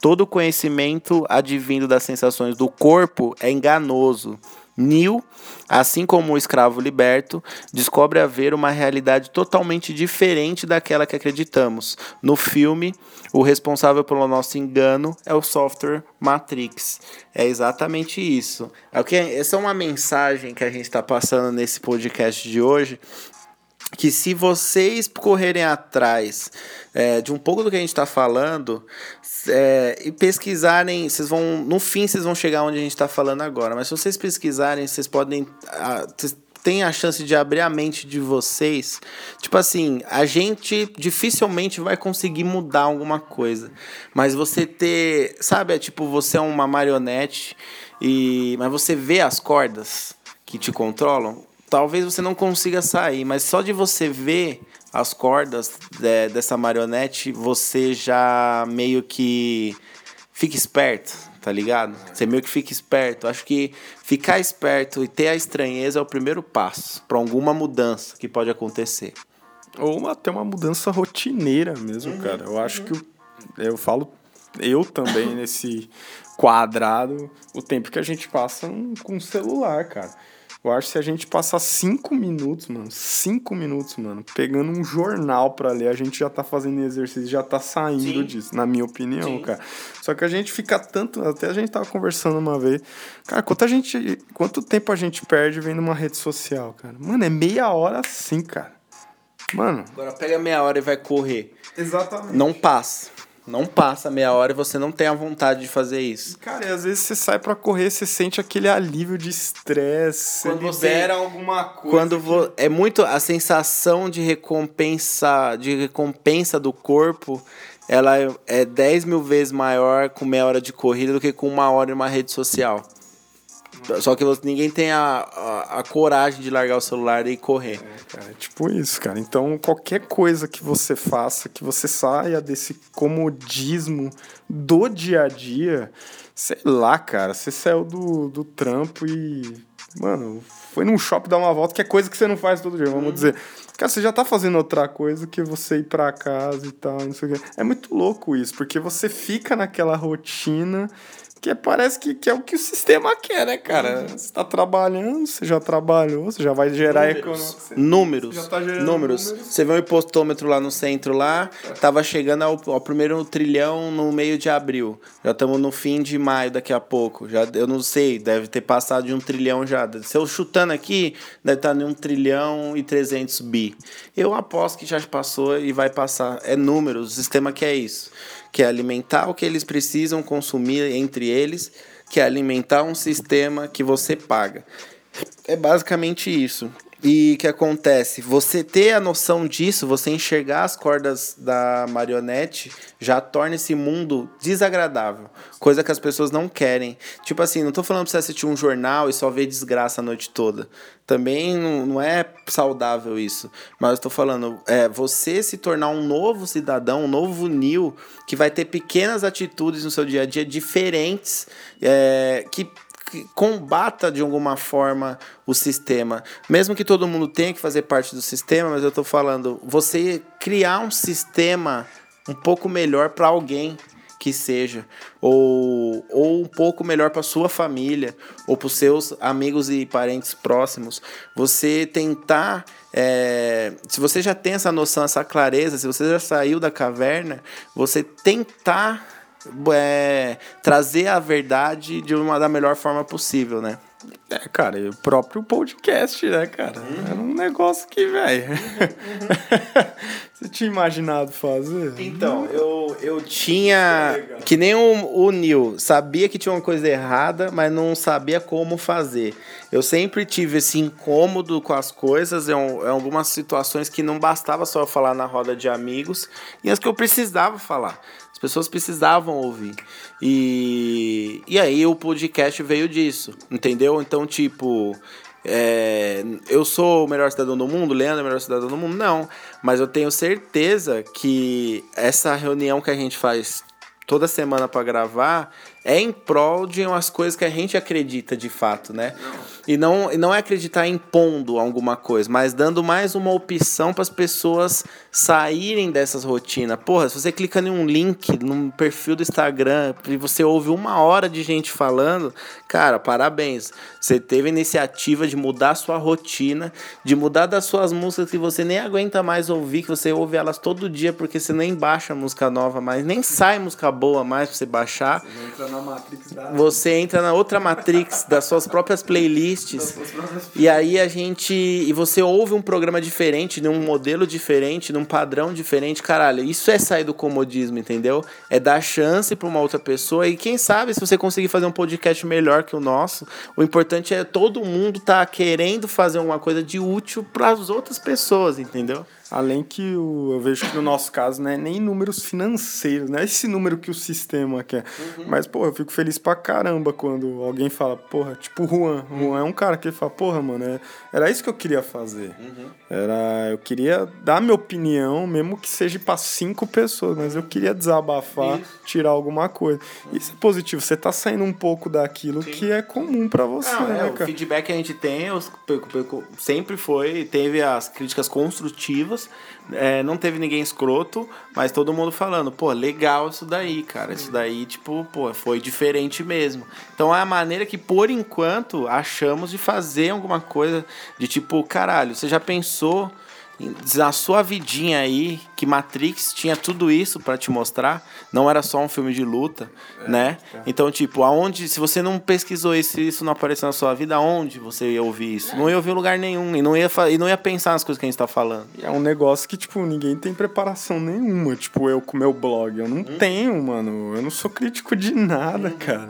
Todo conhecimento advindo das sensações do corpo é enganoso. Neil, assim como o escravo liberto, descobre haver uma realidade totalmente diferente daquela que acreditamos. No filme, o responsável pelo nosso engano é o software Matrix. É exatamente isso. É essa é uma mensagem que a gente está passando nesse podcast de hoje que se vocês correrem atrás é, de um pouco do que a gente está falando é, e pesquisarem, vocês vão, no fim vocês vão chegar onde a gente está falando agora, mas se vocês pesquisarem, vocês podem, a, vocês têm a chance de abrir a mente de vocês. Tipo assim, a gente dificilmente vai conseguir mudar alguma coisa, mas você ter, sabe, é tipo você é uma marionete e, mas você vê as cordas que te controlam talvez você não consiga sair, mas só de você ver as cordas de, dessa marionete, você já meio que fica esperto, tá ligado? Você meio que fica esperto. Acho que ficar esperto e ter a estranheza é o primeiro passo para alguma mudança que pode acontecer. Ou até uma mudança rotineira mesmo, uhum, cara. Eu acho que eu, eu falo eu também nesse quadrado o tempo que a gente passa com o celular, cara. Eu acho que se a gente passar cinco minutos, mano, cinco minutos, mano, pegando um jornal pra ler, a gente já tá fazendo exercício, já tá saindo Sim. disso, na minha opinião, Sim. cara. Só que a gente fica tanto, até a gente tava conversando uma vez, cara, quanto a gente, quanto tempo a gente perde vendo uma rede social, cara? Mano, é meia hora assim, cara. Mano, Agora pega meia hora e vai correr. exatamente. Não passa. Não passa meia hora e você não tem a vontade de fazer isso. Cara, e às vezes você sai pra correr, você sente aquele alívio de estresse, Quando você você- libera alguma coisa. Quando vo... é muito a sensação de recompensa, de recompensa do corpo, ela é- é 10 mil vezes maior com meia hora de corrida do que com uma hora em uma rede social. Só que ninguém tem a, a, a coragem de largar o celular e correr. Cara, é tipo isso, cara. Então, qualquer coisa que você faça, que você saia desse comodismo do dia a dia, sei lá, cara, você saiu do, do trampo e, mano, foi num shopping dar uma volta, que é coisa que você não faz todo dia, vamos dizer. Cara, você já tá fazendo outra coisa que você ir pra casa e tal, não sei o quê. É muito louco isso, porque você fica naquela rotina que parece que, que é o que o sistema quer, né, cara? Você tá trabalhando, você já trabalhou, você já vai gerar economia. Números. Já tá gerando números. números. Você vê um impostômetro lá no centro lá, tava chegando ao, ao primeiro trilhão no meio de abril. Já estamos no fim de maio daqui a pouco. Já, eu não sei, deve ter passado de um trilhão já. Se eu chutando aqui, deve estar em um trilhão e 300 bi. Eu aposto que já passou e vai passar. É números, o sistema que é isso. Que é alimentar o que eles precisam consumir entre eles, que é alimentar um sistema que você paga. É basicamente isso. E que acontece? Você ter a noção disso, você enxergar as cordas da marionete, já torna esse mundo desagradável. Coisa que as pessoas não querem. Tipo assim, não tô falando pra você assistir um jornal e só ver desgraça a noite toda. Também não, não é saudável isso. Mas eu tô falando, é você se tornar um novo cidadão, um novo Neo, que vai ter pequenas atitudes no seu dia a dia diferentes, é, que que combata de alguma forma o sistema. Mesmo que todo mundo tenha que fazer parte do sistema, mas eu estou falando, você criar um sistema um pouco melhor para alguém que seja, ou, ou um pouco melhor para sua família, ou para os seus amigos e parentes próximos. Você tentar, é, se você já tem essa noção, essa clareza, se você já saiu da caverna, você tentar é, trazer a verdade de uma da melhor forma possível, né? É, cara, e o próprio podcast, né, cara? Era um negócio que, velho. [laughs] Você tinha imaginado fazer? Então, eu, eu tinha. Que nem o, o Neil, sabia que tinha uma coisa errada, mas não sabia como fazer. Eu sempre tive esse incômodo com as coisas, em, em algumas situações que não bastava só eu falar na roda de amigos, e as que eu precisava falar. As pessoas precisavam ouvir. E, e aí o podcast veio disso, entendeu? Então, tipo. É, eu sou o melhor cidadão do mundo, Leandro é o melhor cidadão do mundo? Não. Mas eu tenho certeza que essa reunião que a gente faz toda semana para gravar é em prol de umas coisas que a gente acredita de fato, né? E não, e não é acreditar impondo alguma coisa, mas dando mais uma opção para as pessoas saírem dessas rotinas. Porra, se você clica em um link no perfil do Instagram e você ouve uma hora de gente falando, cara, parabéns. Você teve a iniciativa de mudar a sua rotina, de mudar das suas músicas que você nem aguenta mais ouvir, que você ouve elas todo dia porque você nem baixa música nova mais, nem sai música boa mais pra você baixar. Entra na Matrix da. Você entra na outra Matrix das suas próprias playlists. E aí a gente. E você ouve um programa diferente, num modelo diferente, num padrão diferente. Caralho, isso é sair do comodismo, entendeu? É dar chance pra uma outra pessoa. E quem sabe se você conseguir fazer um podcast melhor que o nosso, o importante é todo mundo tá querendo fazer uma coisa de útil para as outras pessoas, entendeu? Além que o, eu vejo que no nosso caso não é nem números financeiros, não é esse número que o sistema quer. Mas, pô, eu fico feliz pra caramba quando alguém fala, porra, tipo o Juan. O Juan é um cara que fala, porra, mano, é- era isso que eu queria fazer. Era, eu queria dar minha opinião, mesmo que seja pra cinco pessoas, mas eu queria desabafar, tirar alguma coisa. Isso é positivo, você tá saindo um pouco daquilo que é comum pra você, Não, é, né, o cara? feedback que a gente tem os- sempre foi, teve as críticas construtivas, pessoas, é, não teve ninguém escroto, mas todo mundo falando, pô, legal isso daí, cara. Isso daí, tipo, pô, foi diferente mesmo. Então é a maneira que, por enquanto, achamos de fazer alguma coisa de tipo, caralho, você já pensou na sua vidinha aí que Matrix tinha tudo isso para te mostrar, não era só um filme de luta, é, né? É. Então, tipo, aonde se você não pesquisou isso, isso não apareceu na sua vida, aonde você ia ouvir isso? É. Não ia ouvir em lugar nenhum e não ia e não ia pensar nas coisas que a gente tá falando. É um negócio que tipo ninguém tem preparação nenhuma, tipo eu com meu blog, eu não hum. tenho, mano. Eu não sou crítico de nada, hum. cara.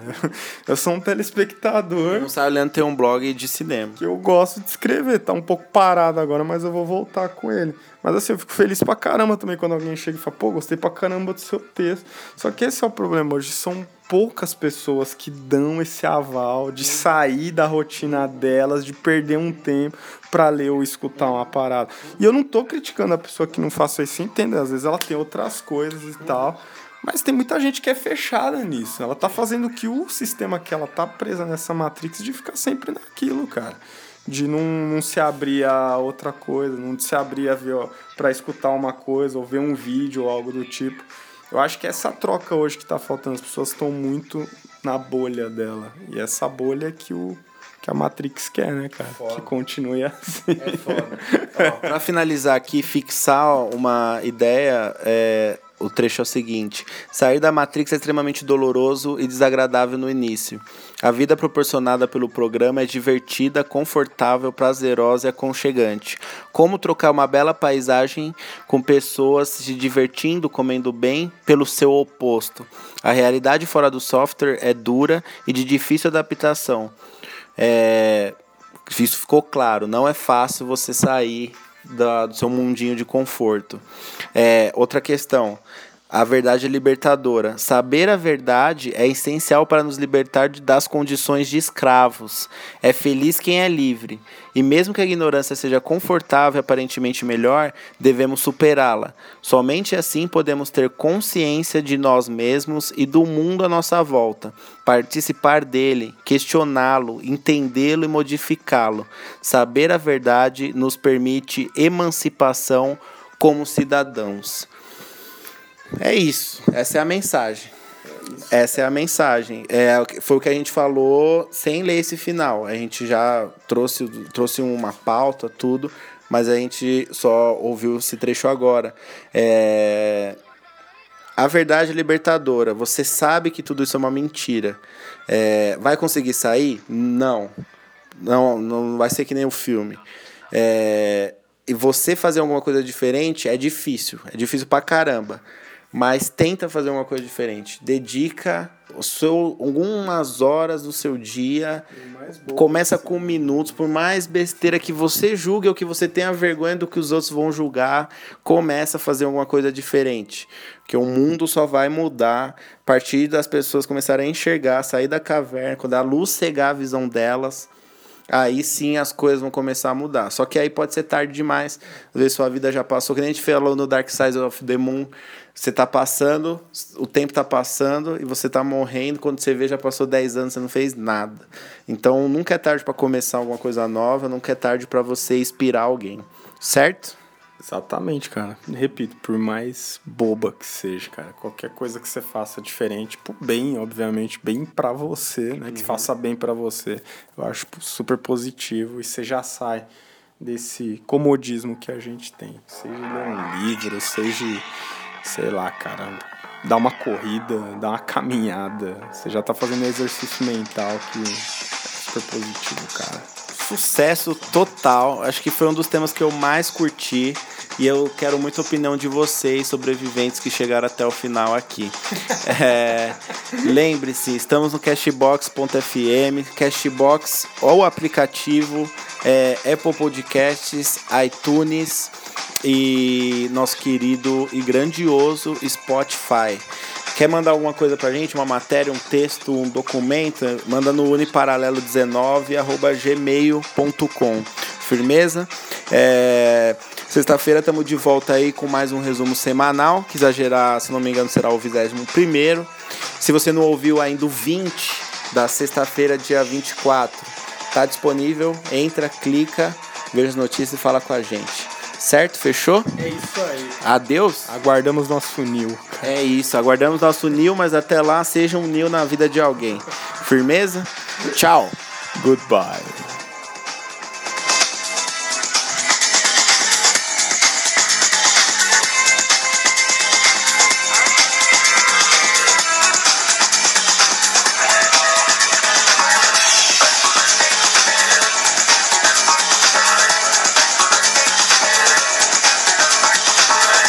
Eu sou um telespectador. Eu não sabe olhando ter um blog de cinema. Que eu gosto de escrever, tá um pouco parado agora, mas eu vou voltar com ele. Mas assim, eu fico feliz pra caramba também quando alguém chega e fala, pô, gostei pra caramba do seu texto. Só que esse é o problema hoje, são poucas pessoas que dão esse aval de sair da rotina delas, de perder um tempo para ler ou escutar uma parada. E eu não tô criticando a pessoa que não faça isso, entende? Às vezes ela tem outras coisas e tal. Mas tem muita gente que é fechada nisso. Ela tá fazendo que o sistema que ela tá presa nessa Matrix de ficar sempre naquilo, cara de não, não se abrir a outra coisa, não se abrir a ver para escutar uma coisa ou ver um vídeo ou algo do tipo. Eu acho que essa troca hoje que está faltando, as pessoas estão muito na bolha dela. E essa bolha é que o que a Matrix quer, né, cara? Foda. Que continue assim. É foda. [laughs] Para finalizar aqui, fixar uma ideia, é, o trecho é o seguinte: sair da Matrix é extremamente doloroso e desagradável no início. A vida proporcionada pelo programa é divertida, confortável, prazerosa e aconchegante. Como trocar uma bela paisagem com pessoas se divertindo, comendo bem, pelo seu oposto. A realidade fora do software é dura e de difícil adaptação. É... Isso ficou claro, não é fácil você sair da, do seu mundinho de conforto. É, outra questão. A verdade é libertadora. Saber a verdade é essencial para nos libertar das condições de escravos. É feliz quem é livre. E mesmo que a ignorância seja confortável e aparentemente melhor, devemos superá-la. Somente assim podemos ter consciência de nós mesmos e do mundo à nossa volta, participar dele, questioná-lo, entendê-lo e modificá-lo. Saber a verdade nos permite emancipação como cidadãos. É isso. Essa é a mensagem. Essa é a mensagem. É, foi o que a gente falou sem ler esse final. A gente já trouxe, trouxe uma pauta, tudo, mas a gente só ouviu esse trecho agora. É, a verdade é libertadora. Você sabe que tudo isso é uma mentira. É, vai conseguir sair? Não. Não, não vai ser que nem o filme. É, e você fazer alguma coisa diferente é difícil. É difícil pra caramba mas tenta fazer uma coisa diferente. Dedica seu, algumas horas do seu dia, começa com minutos, por mais besteira que você julgue ou que você tenha vergonha do que os outros vão julgar, começa a fazer alguma coisa diferente. Porque o mundo só vai mudar a partir das pessoas começarem a enxergar, sair da caverna, quando a luz cegar a visão delas aí sim as coisas vão começar a mudar. Só que aí pode ser tarde demais. Às vezes sua vida já passou, que nem a gente falou no Dark Side of the Moon. Você tá passando, o tempo tá passando e você tá morrendo. Quando você vê, já passou 10 anos, você não fez nada. Então nunca é tarde para começar alguma coisa nova, nunca é tarde para você inspirar alguém. Certo? Exatamente, cara. Repito, por mais boba que seja, cara, qualquer coisa que você faça diferente, por bem, obviamente, bem para você, né, que uhum. faça bem para você, eu acho super positivo e você já sai desse comodismo que a gente tem. Seja ler um livro, seja, sei lá, cara, dar uma corrida, dar uma caminhada. Você já tá fazendo exercício mental que é super positivo, cara sucesso total. Acho que foi um dos temas que eu mais curti. E eu quero muita opinião de vocês, sobreviventes que chegaram até o final aqui. [laughs] É, Lembre-se, estamos no Cashbox.fm, Cashbox ou aplicativo, é, Apple Podcasts, iTunes e nosso querido e grandioso Spotify. Quer mandar alguma coisa pra gente, uma matéria, um texto, um documento? Manda no uniparalelo19@gmail.com. Firmeza? É... Sexta-feira estamos de volta aí com mais um resumo semanal, que exagerar, se não me engano, será o 21 primeiro. Se você não ouviu ainda o 20 da sexta-feira, dia 24, tá disponível, entra, clica, veja as notícias e fala com a gente. Certo? Fechou? É isso aí. Adeus? Aguardamos nosso Nil. É isso, aguardamos nosso Nil, mas até lá seja um Nil na vida de alguém. Firmeza? Tchau! Goodbye.